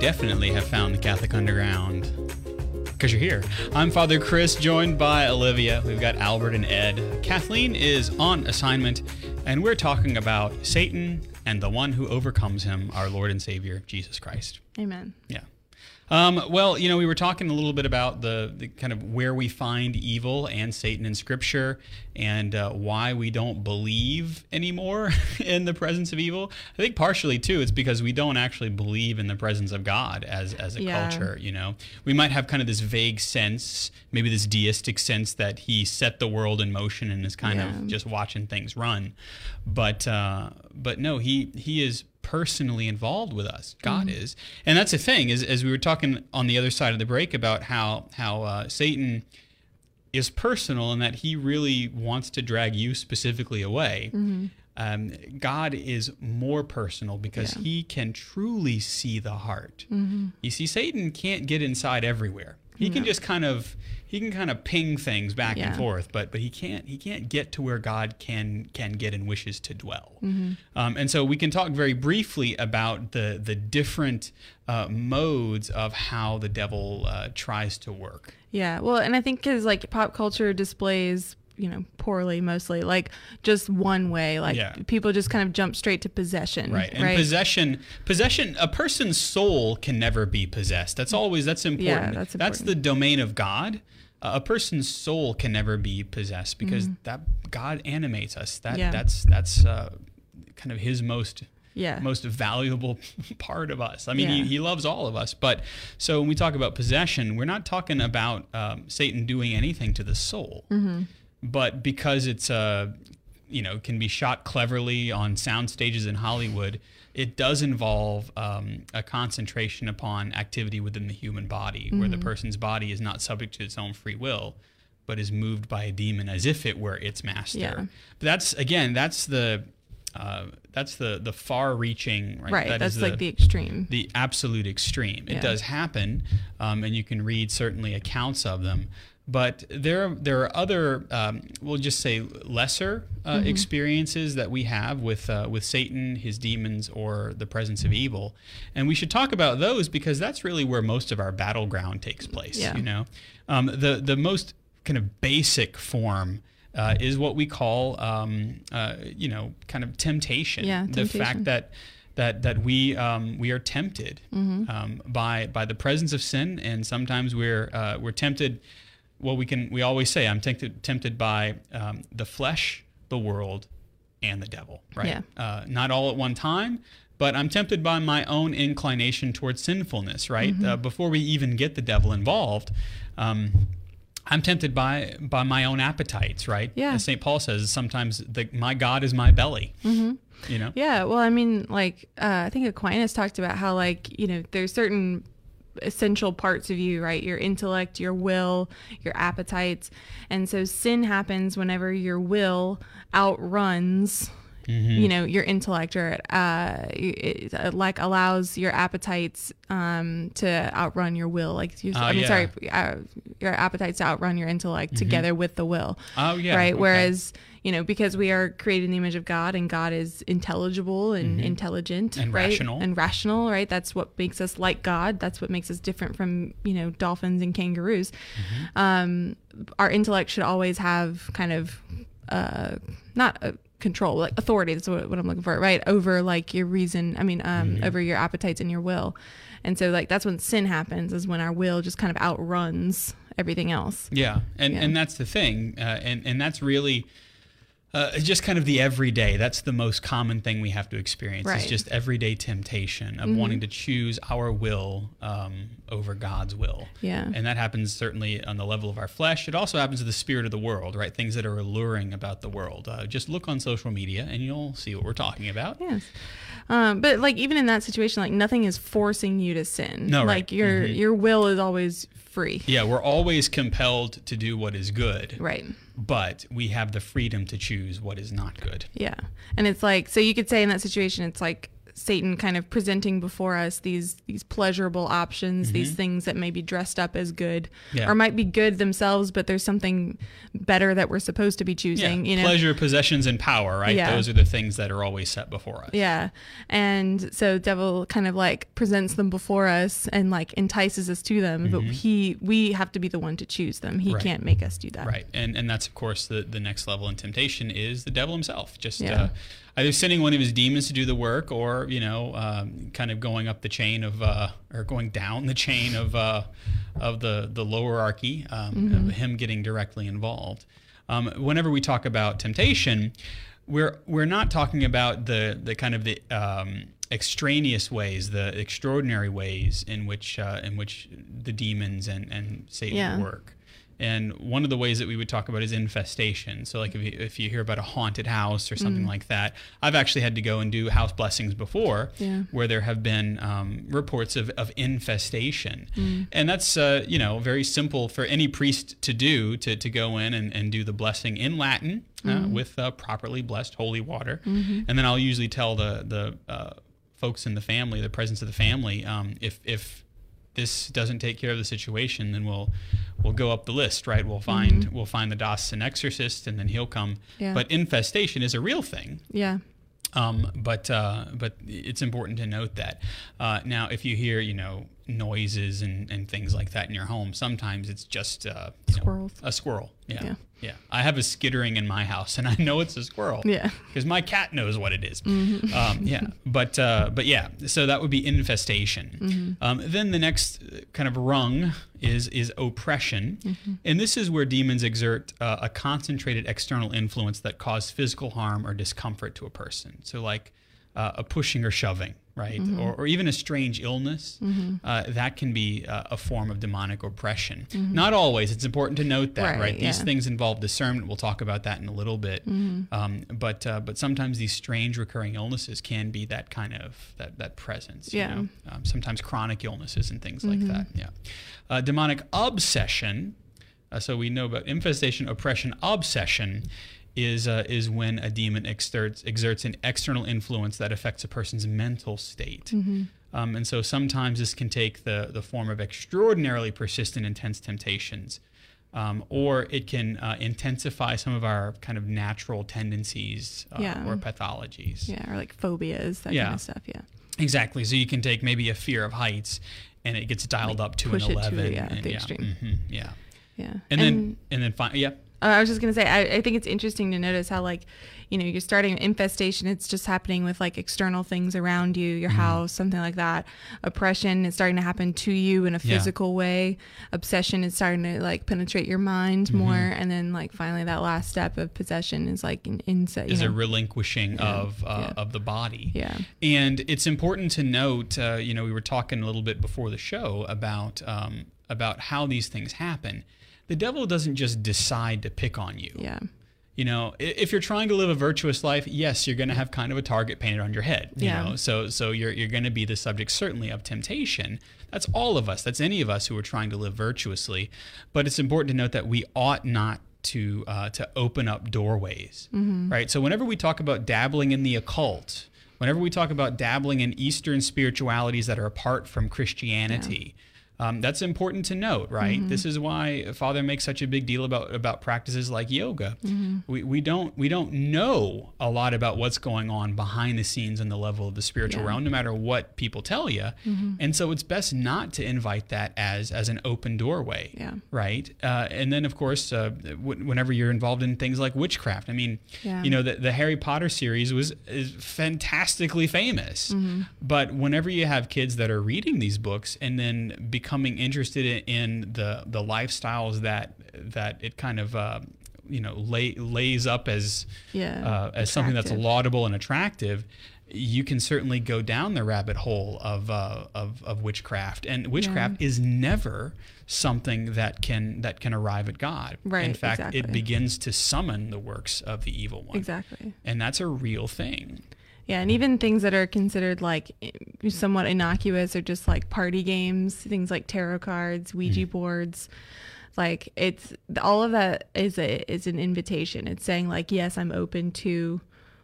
Definitely have found the Catholic Underground because you're here. I'm Father Chris, joined by Olivia. We've got Albert and Ed. Kathleen is on assignment, and we're talking about Satan and the one who overcomes him, our Lord and Savior, Jesus Christ. Amen. Yeah. Um, well, you know, we were talking a little bit about the, the kind of where we find evil and Satan in Scripture and uh, why we don't believe anymore [laughs] in the presence of evil. I think partially too, it's because we don't actually believe in the presence of God as as a Yeah. culture. You know, we might have kind of this vague sense, maybe this deistic sense that He set the world in motion and is kind Yeah. of just watching things run. But uh, but no, He He is personally involved with us. God is, and that's the thing. Is as we were talking on the other side of the break about how how uh, Satan is personal and that he really wants to drag you specifically away. Um, God is more personal because Yeah. he can truly see the heart. You see, Satan can't get inside everywhere. He can just kind of he can kind of ping things back and forth, but but he can't he can't get to where God can can get and wishes to dwell. Um, and so we can talk very briefly about the the different uh, modes of how the devil uh, tries to work. Yeah. Well, and I think because like pop culture displays, you know, poorly mostly, like just one way. Like Yeah. people just kind of jump straight to possession. Right. And right? possession possession a person's soul can never be possessed. That's always that's important. that's That's important. that's the domain of God. A person's soul can never be possessed because that God animates us. That. Yeah. that's that's uh, kind of His most Yeah. most valuable [laughs] part of us. I mean, Yeah. he, he loves all of us. But so when we talk about possession, we're not talking about um, Satan doing anything to the soul, Mm-hmm. but because it's uh, you know can be shot cleverly on sound stages in Hollywood. It does involve um, a concentration upon activity within the human body, where Mm-hmm. the person's body is not subject to its own free will, but is moved by a demon as if it were its master. Yeah. But that's again, that's the uh, that's the the far-reaching right. right. That is That's like the extreme. the absolute extreme. It does happen, um, and you can read certainly accounts of them. But there, there are other, um, we'll just say, lesser uh, Mm-hmm. experiences that we have with uh, with Satan, his demons, or the presence of evil, and we should talk about those because that's really where most of our battleground takes place. Yeah. You know, um, the the most kind of basic form. Uh, is what we call, um, uh, you know, kind of temptation. Yeah, the fact that that that we um, we are tempted Mm-hmm. um, by by the presence of sin, and sometimes we're uh, we're tempted. Well, we can we always say I'm tempted tempted by um, the flesh, the world, and the devil. Right? Yeah. Uh, not all at one time. But I'm tempted by my own inclination towards sinfulness, right? Mm-hmm. Uh, before we even get the devil involved, um, I'm tempted by by my own appetites, right? Yeah. As St. Paul says, sometimes the, my God is my belly. Mm-hmm. You know. Yeah, well, I mean, like uh, I think Aquinas talked about how, like, you know, there's certain essential parts of you, right? Your intellect, your will, your appetites, and so sin happens whenever your will outruns. You know your intellect, or uh, it, it, like allows your appetites um, to outrun your will. Like, you, Oh, I mean, yeah. sorry, uh, your appetites to outrun your intellect together with the will. Oh, yeah, Right. okay. Whereas you know, because we are created in the image of God and God is intelligible and intelligent Mm-hmm. And right? rational. and rational, right? That's what makes us like God. That's what makes us different from, you know, dolphins and kangaroos. Mm-hmm. Um, our intellect should always have kind of, uh, not uh control, like authority. That's what, what I'm looking for, right? Over like your reason. I mean, um, Mm-hmm. over your appetites and your will. And so like, that's when sin happens is when our will just kind of outruns everything else. Yeah, and Yeah. and that's the thing, uh, and and that's really. Uh, it's just kind of the everyday. That's the most common thing we have to experience. It's Right. Mm-hmm. just everyday temptation of wanting to choose our will um, over God's will. Yeah. And that happens certainly on the level of our flesh. It also happens to the spirit of the world, right? Things that are alluring about the world. Uh, just look on social media and you'll see what we're talking about. Yes. Um, but like even in that situation, like nothing is forcing you to sin. No, right. like your your will is always free. Yeah, we're always compelled to do what is good, Right. but we have the freedom to choose what is not good. Yeah. And it's like so you could say in that situation it's like Satan kind of presenting before us these these pleasurable options, these things that may be dressed up as good Mm-hmm. Yeah. or might be good themselves, but there's something better that we're supposed to be choosing, yeah, you know. pleasure, possessions, and power, right? Yeah. Those are the things that are always set before us. Yeah. And so devil kind of like presents them before us and like entices us to them, but he we have to be the one to choose them. He Mm-hmm. Right. can't make us do that. Right, and and that's of course the the next level in temptation is the devil himself, just Yeah. uh, either sending one of his demons to do the work, or you know, um, kind of going up the chain of uh, or going down the chain of uh, of the the lowerarchy, um, Mm-hmm. of him getting directly involved. Um, whenever we talk about temptation, we're we're not talking about the the kind of the um, extraneous ways, the extraordinary ways in which uh, in which the demons and and Satan Yeah. work. And one of the ways that we would talk about is infestation. So, like if you, if you hear about a haunted house or something Mm. like that, I've actually had to go and do house blessings before, Yeah. where there have been um, reports of, of infestation, Mm. and that's uh, you know very simple for any priest to do to, to go in and, and do the blessing in Latin uh, Mm-hmm. with uh, properly blessed holy water, and then I'll usually tell the the uh, folks in the family, the presence of the family, um, if if this doesn't take care of the situation, then we'll we'll go up the list, right? We'll find we'll find the diocesan exorcist, and then he'll come. Mm-hmm. Yeah. But infestation is a real thing. Yeah. Um, but uh, but it's important to note that. Uh, now, if you hear, you know, noises and, and things like that in your home. Sometimes it's just uh, you know, a squirrel. Yeah. Yeah. yeah. I have a skittering in my house, and I know it's a squirrel. Yeah. Because my cat knows what it is. Um, yeah. But uh, but yeah. So that would be infestation. Um, then the next kind of rung is is oppression, and this is where demons exert uh, a concentrated external influence that cause physical harm or discomfort to a person. So like uh, a pushing or shoving, right? Or, or even a strange illness, uh, that can be uh, a form of demonic oppression. Not always. It's important to note that, right? Right, These things involve discernment. We'll talk about that in a little bit. Um, but uh, but sometimes these strange recurring illnesses can be that kind of that that presence. you Yeah. know? Um, sometimes chronic illnesses and things like that. Yeah. Uh, demonic obsession. Uh, so we know about infestation, oppression, obsession is uh, is when a demon exerts exerts an external influence that affects a person's mental state. Um, and so sometimes this can take the the form of extraordinarily persistent, intense temptations. Um, or it can uh, intensify some of our kind of natural tendencies uh, Yeah. or pathologies. Yeah, or like phobias, that Yeah. kind of stuff. Yeah. Exactly. So you can take maybe a fear of heights, and it gets dialed up to push an it to, yeah, and the yeah, extreme. mhm, yeah. Yeah. And, then and then fi- yeah. I was just gonna say, I, I think it's interesting to notice how, like, you know, you're starting infestation. It's just happening with like external things around you, your Mm-hmm. house, something like that. Oppression is starting to happen to you in a Yeah. physical way. Obsession is starting to like penetrate your mind Mm-hmm. more, and then like finally that last step of possession is like an insight. Is you a know? relinquishing of uh, Yeah. of the body. yeah, And it's important to note, uh, you know, we were talking a little bit before the show about um, about how these things happen. The devil doesn't just decide to pick on you. yeah, You know, if you're trying to live a virtuous life, yes, you're going to have kind of a target painted on your head. You Yeah. know, so so you're you're going to be the subject certainly of temptation. That's all of us. That's any of us who are trying to live virtuously. But it's important to note that we ought not to uh, to open up doorways, right? So whenever we talk about dabbling in the occult, whenever we talk about dabbling in Eastern spiritualities that are apart from Christianity. Um, that's important to note, right? This is why Father makes such a big deal about about practices like yoga. We, we don't we don't know a lot about what's going on behind the scenes in the level of the spiritual Yeah. realm, no matter what people tell you. And so it's best not to invite that as as an open doorway, Yeah. right? Uh, and then of course, uh, w- whenever you're involved in things like witchcraft, I mean, Yeah. you know, the, the Harry Potter series was is fantastically famous. Mm-hmm. But whenever you have kids that are reading these books and then becoming interested in, in the the lifestyles that that it kind of uh, you know lay, lays up as Yeah, uh, as something that's laudable and attractive. You can certainly go down the rabbit hole of, uh, of, of witchcraft, and witchcraft is never something that can that can arrive at God. Right. In fact, it begins to summon the works of the evil one exactly. and that's a real thing. Yeah, and even things that are considered like somewhat innocuous or just like party games, things like tarot cards, Ouija Mm-hmm. boards, like it's all of that is a is an invitation. It's saying like, yes, I'm open to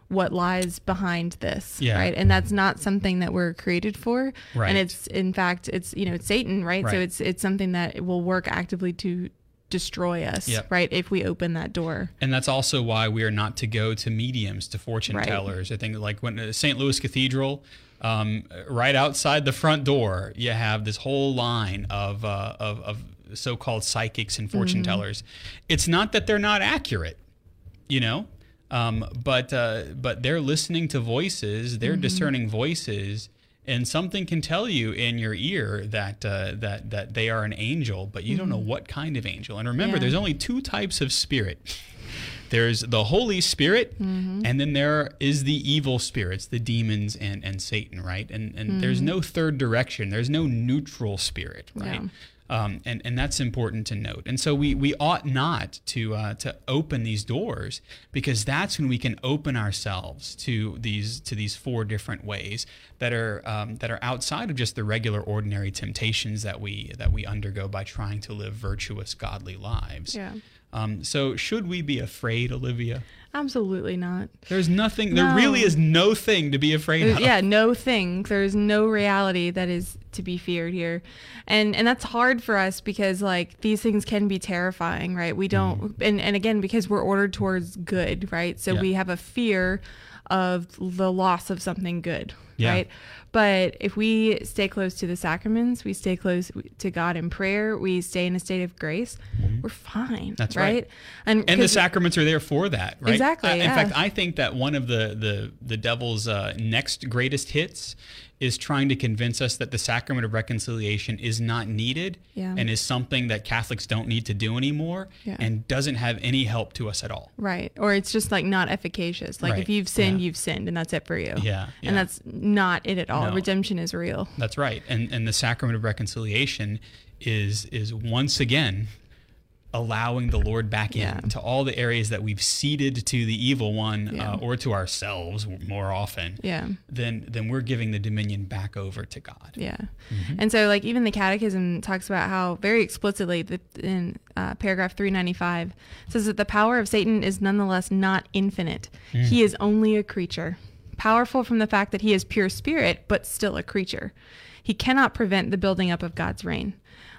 what lies behind this, Yeah. right? And that's not something that we're created for. Right. And it's in fact it's you know it's Satan, right? So it's it's something that will work actively to destroy us, Yep. right? If we open that door. And that's also why we are not to go to mediums, to fortune Right. tellers. I think like when uh, St. Louis Cathedral, um, right outside the front door, you have this whole line of, uh, of, of so-called psychics and fortune Mm-hmm. tellers. It's not that they're not accurate, you know, um, but uh, but they're listening to voices, they're discerning voices. And something can tell you in your ear that uh, that that they are an angel, but you don't know mm-hmm. what kind of angel. And remember, Yeah. there's only two types of spirit. There's the Holy Spirit, mm-hmm. and then there is the evil spirits, the demons and, and Satan, right? And and there's mm. no third direction. There's no neutral spirit, right? Yeah. Um, and, and that's important to note. And so we, we ought not to uh, to open these doors because that's when we can open ourselves to these to these four different ways that are um, that are outside of just the regular ordinary temptations that we that we undergo by trying to live virtuous godly lives. Yeah. Um, so should we be afraid, Olivia? Absolutely not. There's nothing. There really is no thing to be afraid There's- of. yeah, no thing. There's no reality that is to be feared here, and and that's hard for us because like these things can be terrifying, right? We don't, and and again because we're ordered towards good, right? So Mm-hmm. Yeah. we have a fear of the loss of something good, Yeah. right? But if we stay close to the sacraments, we stay close to God in prayer, we stay in a state of grace, we're fine. Mm-hmm. That's right. right. And, and the sacraments are there for that, right? Exactly, Uh, in yeah. fact, I think that one of the the the devil's uh, next greatest hits is trying to convince us that the sacrament of reconciliation is not needed Yeah. and is something that Catholics don't need to do anymore Yeah. and doesn't have any help to us at all. Right. Or it's just like not efficacious. Like Right. if you've sinned, Yeah. you've sinned and that's it for you. Yeah. And that's not it at all. No. Redemption is real. That's right. And and the sacrament of reconciliation is is once again allowing the Lord back Yeah. in to all the areas that we've ceded to the evil one Yeah. uh, or to ourselves more often. Yeah. Then then we're giving the dominion back over to God. Yeah. Mm-hmm. And so, like, even the Catechism talks about how very explicitly in uh, paragraph 395 says that the power of Satan is nonetheless not infinite. Mm. He is only a creature, powerful from the fact that he is pure spirit, but still a creature. He cannot prevent the building up of God's reign.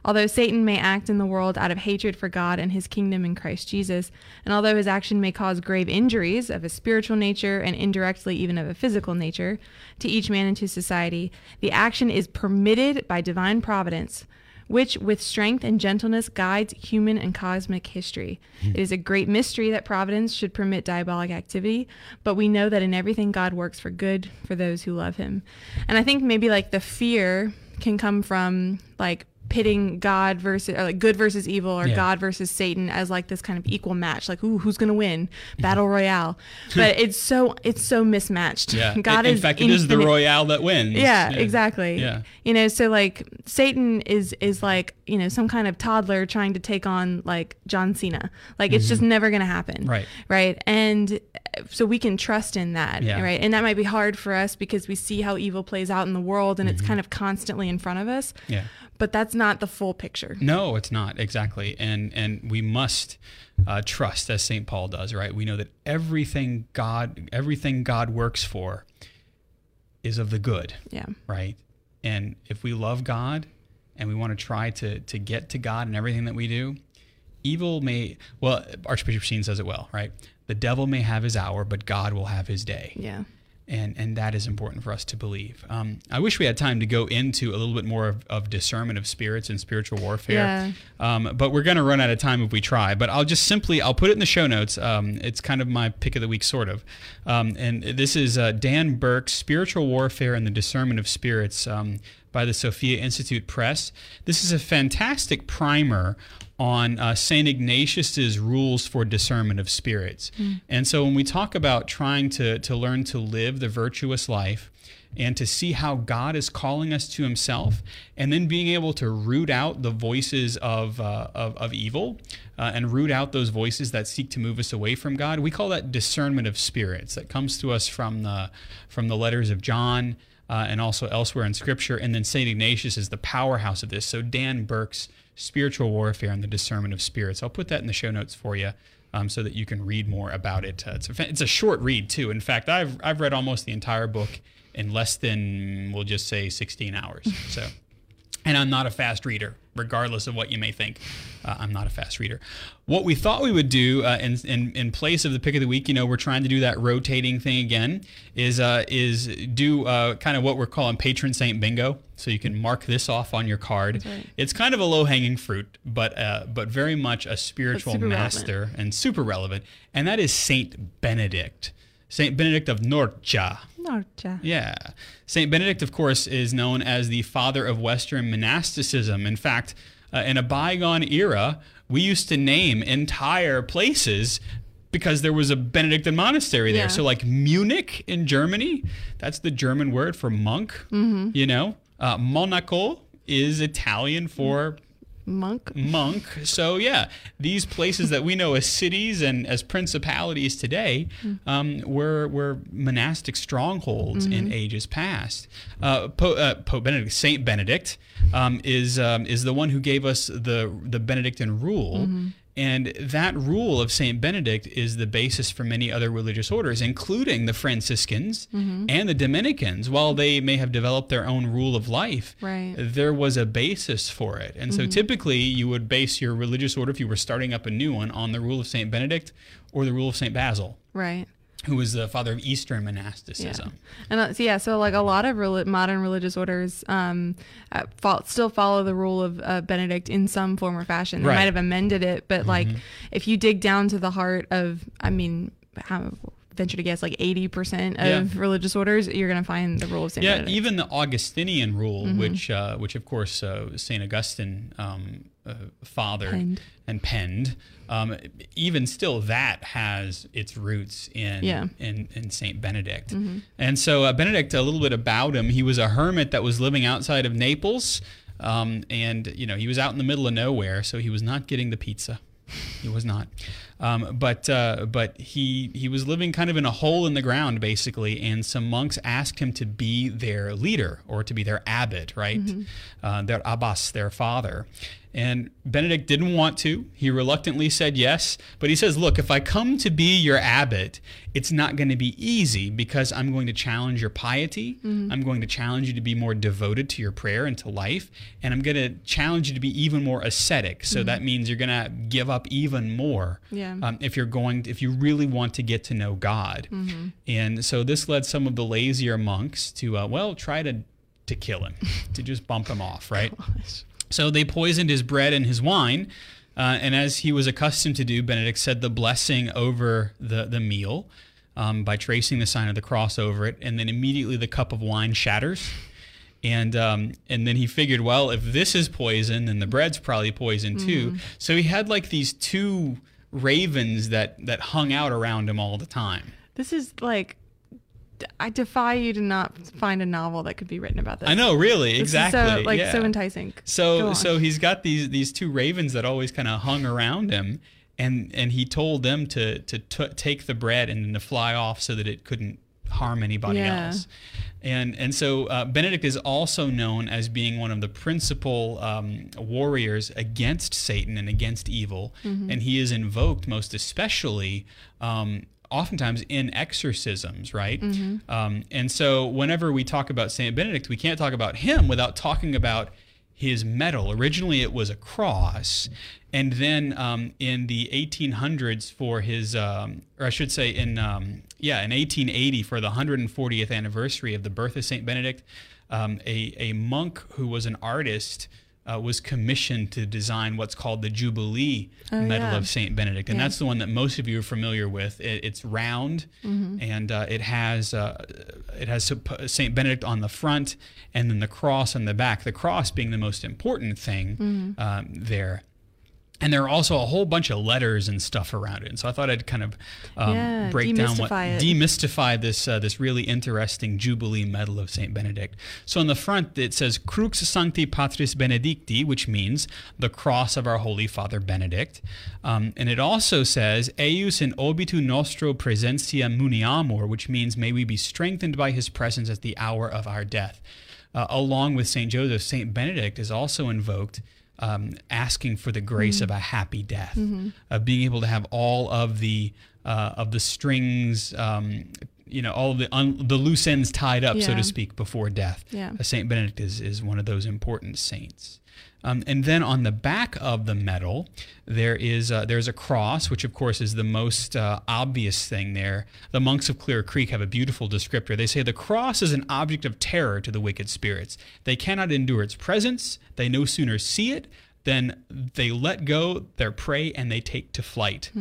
Although Satan may act in the world out of hatred for God and his kingdom in Christ Jesus, and although his action may cause grave injuries of a spiritual nature and indirectly even of a physical nature to each man and to society, the action is permitted by divine providence, which with strength and gentleness guides human and cosmic history. Hmm. It is a great mystery that providence should permit diabolic activity, but we know that in everything God works for good for those who love him. And I think maybe like the fear can come from like pitting God versus or like good versus evil or Yeah. God versus Satan as like this kind of equal match, like ooh, who's gonna win? Battle Royale. [laughs] But it's so it's so mismatched. Yeah. [laughs] God in, in is fact, it is the royale that wins. yeah, exactly. Yeah. You know, so like Satan is is like, you know, some kind of toddler trying to take on like John Cena. Like it's just never going to happen. Mm-hmm. Right. Right? And uh, so we can trust in that, Yeah. right? And that might be hard for us because we see how evil plays out in the world and it's kind of constantly in front of us. Mm-hmm. Yeah. But that's not the full picture. No, it's not exactly, and and we must uh, trust as Saint Paul does. Right? We know that everything God, everything God works for, is of the good. Yeah. Right? And if we love God, and we want to try to to get to God in everything that we do, evil may. Well, Archbishop Sheen says it well. Right? The devil may have his hour, but God will have his day. Yeah. And and that is important for us to believe. Um, I wish we had time to go into a little bit more of, of discernment of spirits and spiritual warfare. Yeah. Um, but we're going to run out of time if we try. But I'll just simply I'll put it in the show notes. Um, it's kind of my pick of the week, sort of. Um, and this is uh, Dan Burke's Spiritual Warfare and the Discernment of Spirits um, by the Sophia Institute Press. This is a fantastic primer on uh, St. Ignatius's rules for discernment of spirits. And so when we talk about trying to, to learn to live the virtuous life and to see how God is calling us to himself, and then being able to root out the voices of, uh, of, of evil uh, and root out those voices that seek to move us away from God, we call that discernment of spirits. That comes to us from the, from the letters of John. Uh, and also elsewhere in Scripture. And then St. Ignatius is the powerhouse of this. So Dan Burke's Spiritual Warfare and the Discernment of Spirits. I'll put that in the show notes for you um, so that you can read more about it. Uh, it's, a, it's a short read, too. In fact, I've, I've read almost the entire book in less than, we'll just say, 16 hours. So. And I'm not a fast reader, regardless of what you may think. Uh, I'm not a fast reader. What we thought we would do uh, in, in in place of the pick of the week, you know, we're trying to do that rotating thing again. Is uh, is do uh, kind of what we're calling patron saint bingo. So you can mark this off on your card. right. It's kind of a low hanging fruit, but uh, but very much a spiritual super relevant. master and super relevant. And that is Saint Benedict, Saint Benedict of Norcia. Norcia. Yeah. St. Benedict, of course, is known as the father of Western monasticism. In fact, uh, in a bygone era, we used to name entire places because there was a Benedictine monastery there. Yeah. So, like Munich in Germany, that's the German word for monk. Mm-hmm. You know, uh, Monaco is Italian for Monk. monk. So yeah, these places that we know as cities and as principalities today um, were were monastic strongholds in ages past. Uh, po- uh, Pope Benedict, Saint Benedict, um, is um, is the one who gave us the the Benedictine rule. And that rule of Saint Benedict is the basis for many other religious orders, including the Franciscans mm-hmm. and the Dominicans. While they may have developed their own rule of life, Right. there was a basis for it. And so mm-hmm. typically you would base your religious order, if you were starting up a new one, on the rule of St. Benedict or the rule of St. Basil. Right. Who was the father of Eastern monasticism. And uh, so, yeah, so like a lot of reli- modern religious orders um, uh, fo- still follow the rule of uh, Benedict in some form or fashion. They Right. might have amended it, but like Mm-hmm. if you dig down to the heart of, I mean, how venture to guess like 80% of Yeah. religious orders, you're going to find the rule of St. Yeah, Benedict. even the Augustinian rule, Mm-hmm. which uh, which of course uh, Saint Augustine um, uh, fathered Penned. and penned, um, even still that has its roots in Yeah. Mm-hmm. in, in Saint Benedict. And so uh, Benedict, a little bit about him, he was a hermit that was living outside of Naples, um, and you know he was out in the middle of nowhere, so he was not getting the pizza. He was not, um, but uh, but he he was living kind of in a hole in the ground basically, and some monks asked him to be their leader or to be their abbot, right? Uh, their abbas, their father. And Benedict didn't want to. He reluctantly said yes, but he says, "Look, if I come to be your abbot, it's not going to be easy because I'm going to challenge your piety. I'm going to challenge you to be more devoted to your prayer and to life, and I'm going to challenge you to be even more ascetic. So that means you're going to give up even more Yeah. um, if you're going, if you really want to get to know God. And so this led some of the lazier monks to, uh, well, try to to kill him, [laughs] to just bump him off, right? [laughs] So they poisoned his bread and his wine. Uh, and as he was accustomed to do, Benedict said the blessing over the, the meal um, by tracing the sign of the cross over it. And then immediately the cup of wine shatters. And, um, and then he figured, well, if this is poison, then the bread's probably poison too. So he had like these two ravens that, that hung out around him all the time. this is like, I defy you to not find a novel that could be written about this. I know, really, This exactly. So, like yeah. so enticing. So so he's got these these two ravens that always kind of hung around him, and and he told them to to t- take the bread and then to fly off so that it couldn't harm anybody Yeah. else. And and so uh, Benedict is also known as being one of the principal um, warriors against Satan and against evil, Mm-hmm. and he is invoked most especially. Um, Oftentimes in exorcisms, right? Mm-hmm. Um, and so, whenever we talk about Saint Benedict, we can't talk about him without talking about his medal. Originally, it was a cross, and then um, in the 1800s, for his, um, or I should say, in um, yeah, in 1880, for the 140th anniversary of the birth of Saint Benedict, um, a a monk who was an artist. Uh, was commissioned to design what's called the Jubilee Oh, Medal yeah. of Saint Benedict, and Yeah. that's the one that most of you are familiar with. It, it's round, Mm-hmm. and uh, it has uh, it has Saint Benedict on the front, and then the cross on the back. The cross being the most important thing Mm-hmm. um, there. And there are also a whole bunch of letters and stuff around it. And so I thought I'd kind of um, Yeah, break down what demystify it. demystify this uh, this really interesting Jubilee Medal of Saint Benedict. So on the front it says Crux Sancti Patris Benedicti, which means the cross of our Holy Father Benedict, um, and it also says Eius in obitu nostro presentia muniamur, which means may we be strengthened by His presence at the hour of our death. Uh, along with Saint Joseph, Saint Benedict is also invoked um, asking for the grace of a happy death, of being able to have all of the uh, of the strings, um, you know, all of the un- the loose ends tied up, so to speak, before death. Yeah. Uh, Saint Benedict is is one of those important saints. Um, and then on the back of the medal, there is uh, there's a cross, which of course is the most uh, obvious thing there. The monks of Clear Creek have a beautiful descriptor. They say the cross is an object of terror to the wicked spirits. They cannot endure its presence. They no sooner see it than they let go their prey and they take to flight.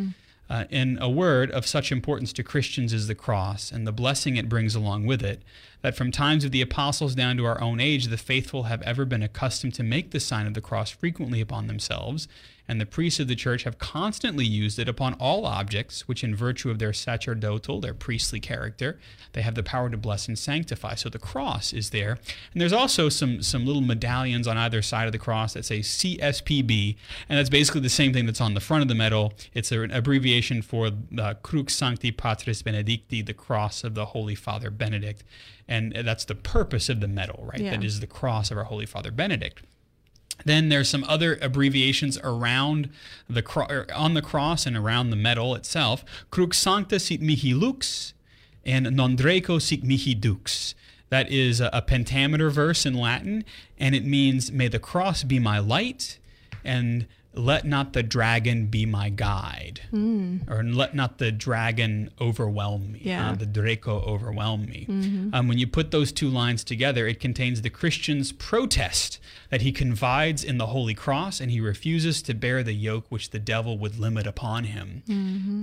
Uh, in a word of such importance to Christians is the cross and the blessing it brings along with it, that from times of the apostles down to our own age, the faithful have ever been accustomed to make the sign of the cross frequently upon themselves, and the priests of the church have constantly used it upon all objects, which in virtue of their sacerdotal, their priestly character, they have the power to bless and sanctify. So the cross is there. And there's also some, some little medallions on either side of the cross that say CSPB, and that's basically the same thing that's on the front of the medal. It's an abbreviation for the Crux Sancti Patris Benedicti, the cross of the Holy Father Benedict. And that's the purpose of the medal, right? Yeah. That is the cross of our Holy Father Benedict. Then there's some other abbreviations around the cro- er, on the cross and around the medal itself. Crux sancta sit mihi lux, and non draco sit mihi dux. That is a pentameter verse in Latin, and it means, "May the cross be my light, and let not the dragon be my guide, or let not the dragon overwhelm me. Yeah. Uh, the Draco overwhelm me. Um, when you put those two lines together, it contains the Christian's protest that he confides in the Holy Cross and he refuses to bear the yoke which the devil would limit upon him.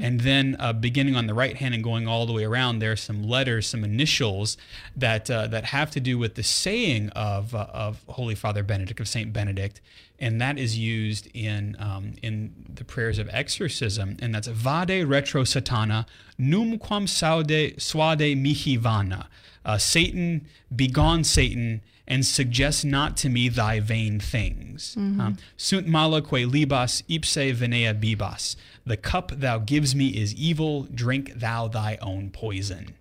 And then, uh, beginning on the right hand and going all the way around, there are some letters, some initials that uh, that have to do with the saying of uh, of Holy Father Benedict of Saint Benedict, and that is used in um, in the prayers of exorcism, and that's Vade retro Satana, numquam saude suade mihi vana. Uh, Satan, begone Satan, and suggest not to me thy vain things. Um, Sunt mala que libas ipse venena bibas. The cup thou gives me is evil, drink thou thy own poison.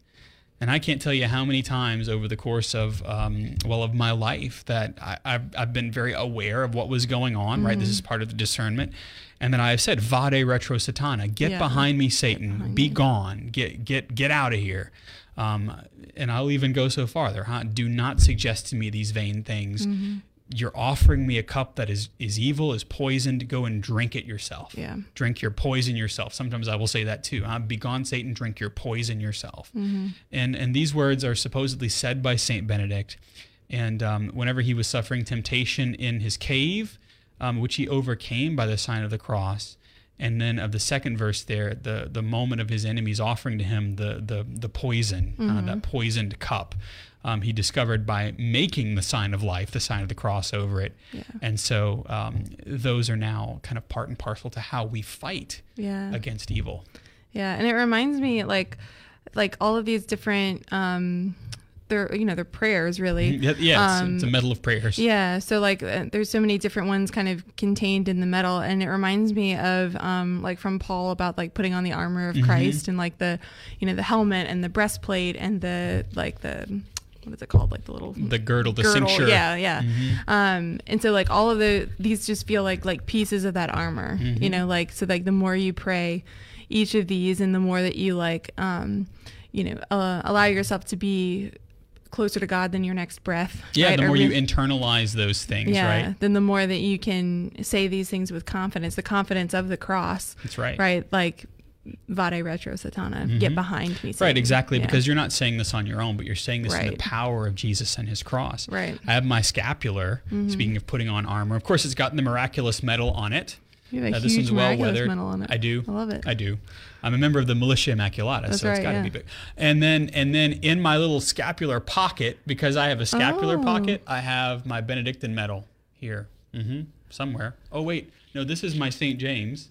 And I can't tell you how many times over the course of um, well of my life that I, I've, I've been very aware of what was going on. Right, this is part of the discernment, and then I have said, "Vade retro Satana, get Yeah. behind me, Satan, be gone, get get get out of here." Um, and I'll even go so farther. Huh? Do not suggest to me these vain things. You're offering me a cup that is is evil, is poisoned. Go and drink it yourself Yeah. drink your poison yourself. Sometimes I will say that too. Uh, Begone, Satan, drink your poison yourself. And and these words are supposedly said by Saint Benedict. And um, whenever he was suffering temptation in his cave, um, which he overcame by the sign of the cross, and then of the second verse there, the the moment of his enemies offering to him the the the poison, uh, that poisoned cup. Um, he discovered by making the sign of life, the sign of the cross over it. Yeah. And so um, those are now kind of part and parcel to how we fight Yeah. against evil. Yeah, and it reminds me like like all of these different um they're you know, they're prayers really. Yeah, yeah it's, it's a Um, medal of prayers. Yeah, so like uh, there's so many different ones kind of contained in the medal and it reminds me of um, like from Paul about like putting on the armor Mm-hmm. of Christ and like the you know the helmet and the breastplate and the like the what is it called like the little The girdle, the girdle. cincture. Yeah, yeah. Um, and so like all of the these just feel like like pieces of that armor, Mm-hmm. you know, like so like the more you pray each of these, and the more that you like, um, you know, uh, allow yourself to be closer to God than your next breath. Yeah, right? the Or more you internalize those things, yeah, right? then the more that you can say these things with confidence, the confidence of the cross, That's right. right? Like Vade Retro Satana, get behind me. Right, exactly. Yeah. Because you're not saying this on your own, but you're saying this in the power of Jesus and his cross. Right. Mm-hmm. I have my scapular, speaking of putting on armor. Of course, it's got the miraculous medal on it. you have a Uh, this huge one's well weathered. medal on it. I do. I love it. I do. I'm a member of the Militia Immaculata, That's so it's got to yeah. be big. And then, and then in my little scapular pocket, because I have a scapular Oh. pocket, I have my Benedictine medal here, hmm somewhere. Oh wait, no, this is my St. James.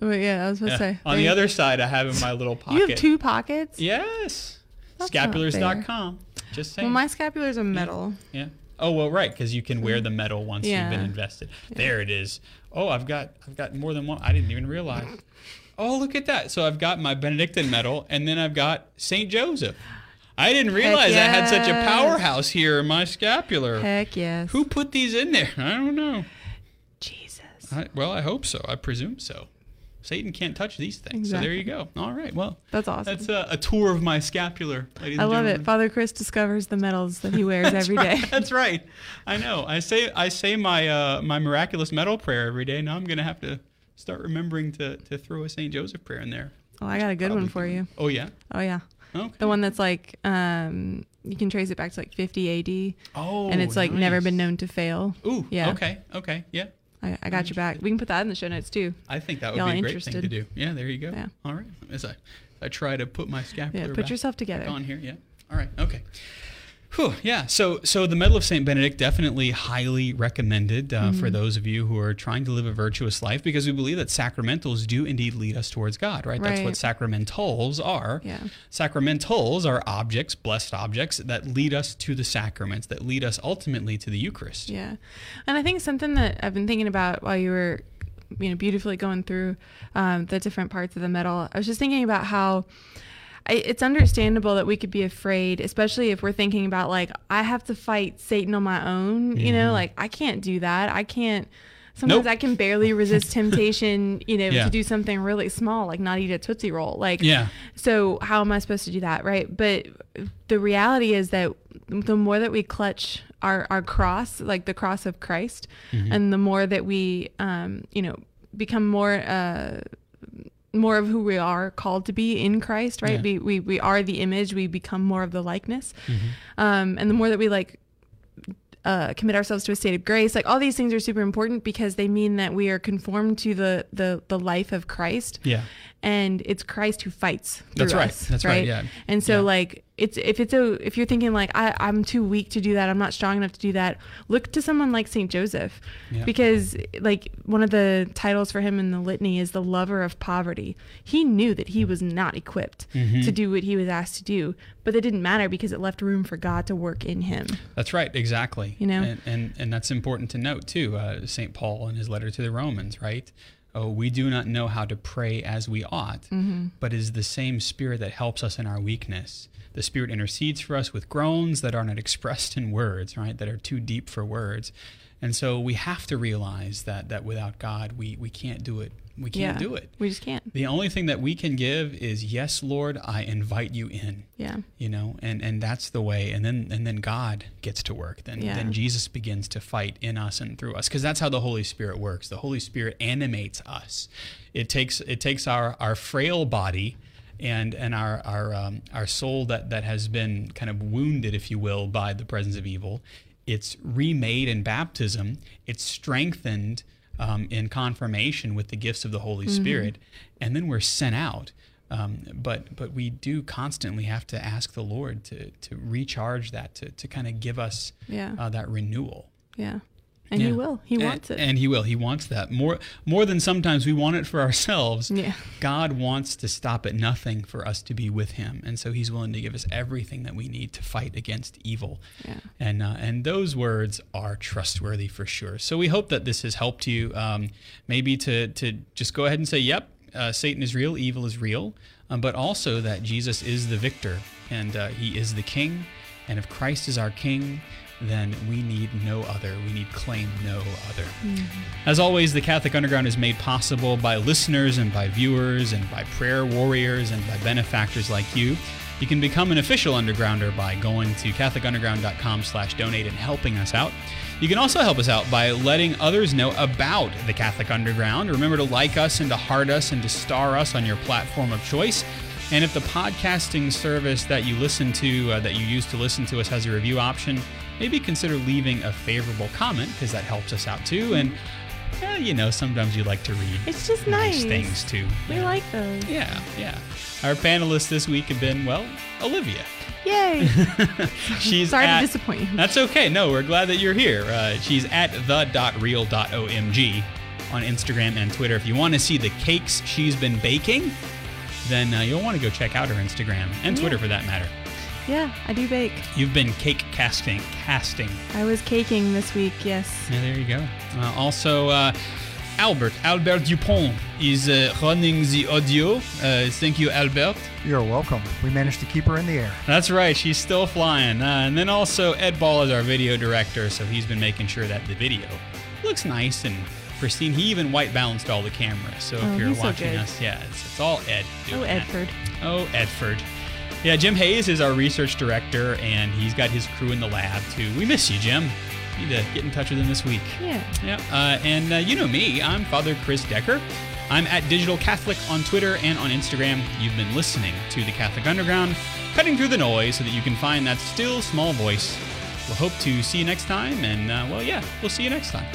Oh, yeah, I was supposed Yeah. to say. On the you- other side, I have in my little pocket. [laughs] You have two pockets. Yes. That's Scapulars.com. Just saying. Well, my scapulars are metal. yeah. Oh well, right, because you can wear the mm. medal once you've been Yeah. invested. There it is. Oh, I've got I've got more than one. I didn't even realize. Oh, look at that. So I've got my Benedictine medal, and then I've got Saint Joseph. I didn't realize I had such a powerhouse here in my scapular. Heck yes. Who put these in there? I don't know. Jesus. I, well, I hope so. I presume so. Satan can't touch these things. So there you go. All right. Well, That's awesome. that's a, a tour of my scapular, ladies I love it. Father Chris discovers the medals that he wears [laughs] every day. That's right. I know. I say I say my uh, my miraculous medal prayer every day. Now I'm gonna have to start remembering to, to throw a Saint Joseph prayer in there. Oh, I got a good one for you. Oh yeah. Oh yeah. Okay. The one that's like um you can trace it back to like 50 AD Oh. and it's like never been known to fail. Ooh. Yeah. Okay. Okay. Yeah. I, I got you back. We can put that in the show notes too. I think that would Y'all be a great thing to do. Yeah. There you go. Yeah. All right. As I I try to put my scapular. Yeah, put back, yourself together. on here. Yeah. All right. Okay. Whew, yeah. So, so the Medal of Saint Benedict definitely highly recommended uh, Mm-hmm. for those of you who are trying to live a virtuous life, because we believe that sacramentals do indeed lead us towards God. Right. That's what sacramentals are. Yeah. Sacramentals are objects, blessed objects that lead us to the sacraments, that lead us ultimately to the Eucharist. Yeah. And I think something that I've been thinking about while you were, you know, beautifully going through um, the different parts of the medal, I was just thinking about how I, it's understandable that we could be afraid, especially if we're thinking about like, I have to fight Satan on my own, you know, like I can't do that. I can't. Sometimes Nope. I can barely resist temptation, you know, [laughs] Yeah. to do something really small, like not eat a Tootsie Roll. Like, Yeah. so how am I supposed to do that, right? But the reality is that the more that we clutch our, our cross, like the cross of Christ, Mm-hmm. and the more that we, um, you know, become more uh, more of who we are called to be in Christ, right? Yeah. We, we we are the image. We become more of the likeness, um, and the more that we like uh, commit ourselves to a state of grace, like all these things are super important because they mean that we are conformed to the the the life of Christ Yeah. And it's Christ who fights. That's right. us, That's right, yeah. And so Yeah. like it's if it's a if you're thinking like I I'm too weak to do that, I'm not strong enough to do that. Look to someone like Saint Joseph, Yeah. because like one of the titles for him in the litany is the lover of poverty. He knew that he was not equipped Mm-hmm. to do what he was asked to do, but it didn't matter because it left room for God to work in him. That's right, exactly. You know? and and, and that's important to note too. Uh, Saint Paul in his letter to the Romans, right? Oh, we do not know how to pray as we ought, Mm-hmm. but it is the same Spirit that helps us in our weakness. The Spirit intercedes for us with groans that are not [laughs] expressed in words, right? That are too deep for words. And so we have to realize that that without God, we we can't do it. We can't do it. We just can't. The only thing that we can give is, yes, Lord, I invite you in Yeah. you know and and that's the way and then and then god gets to work then Yeah. then jesus begins to fight in us and through us because that's how the holy spirit works the holy spirit animates us it takes it takes our our frail body and and our our um, our soul that that has been kind of wounded if you will by the presence of evil it's remade in baptism it's strengthened um, in confirmation with the gifts of the Holy Mm-hmm. Spirit, and then we're sent out. Um, but but we do constantly have to ask the Lord to to recharge that to to kind of give us Yeah. uh, that renewal. Yeah. And he will. He And- wants it. and He will. He wants that more more than sometimes we want it for ourselves. Yeah. God wants to stop at nothing for us to be with Him, and so He's willing to give us everything that we need to fight against evil. Yeah. And uh, and those words are trustworthy for sure. So we hope that this has helped you. Um, maybe to to just go ahead and say, "Yep, uh, Satan is real, evil is real," um, but also that Jesus is the victor and uh, He is the King. And if Christ is our King, then we need no other. We need claim no other. As always, the Catholic Underground is made possible by listeners and by viewers and by prayer warriors and by benefactors like you. You can become an official Undergrounder by going to catholicunderground.com slash donate and helping us out. You can also help us out by letting others know about the Catholic Underground. Remember to like us and to heart us and to star us on your platform of choice. And if the podcasting service that you listen to, uh, that you use to listen to us, has a review option, maybe consider leaving a favorable comment because that helps us out too. And eh, you know, sometimes you like to read It's just nice. things too. We like those. Yeah, yeah. Our panelists this week have been well, Olivia. Yay. [laughs] [laughs] She's Sorry at, to disappoint you. That's okay. No, we're glad that you're here. Uh, she's at the.real.omg on Instagram and Twitter. If you want to see the cakes she's been baking, then uh, you'll want to go check out her Instagram and Twitter Yeah. for that matter. Yeah, I do bake. You've been cake casting, casting. I was caking this week, yes. Yeah, there you go. Uh, also, uh, Albert, Albert Dupont is uh, running the audio. Uh, thank you, Albert. You're welcome. We managed to keep her in the air. That's right, she's still flying. Uh, and then also, Ed Ball is our video director, so he's been making sure that the video looks nice and pristine. He even white balanced all the cameras. So if Oh, you're he's so watching good. us, yeah, it's, it's all Ed. doing Oh, that. Edford. Oh, Edford. Yeah, Jim Hayes is our research director, and he's got his crew in the lab too. We miss you, Jim. Need to get in touch with him this week. Yeah. Yeah, uh, and uh, you know me, I'm Father Chris Decker. I'm at Digital Catholic on Twitter and on Instagram. You've been listening to the Catholic Underground, cutting through the noise so that you can find that still small voice. We'll hope to see you next time, and uh, well, yeah, we'll see you next time.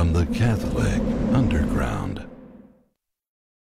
From the Catholic Underground.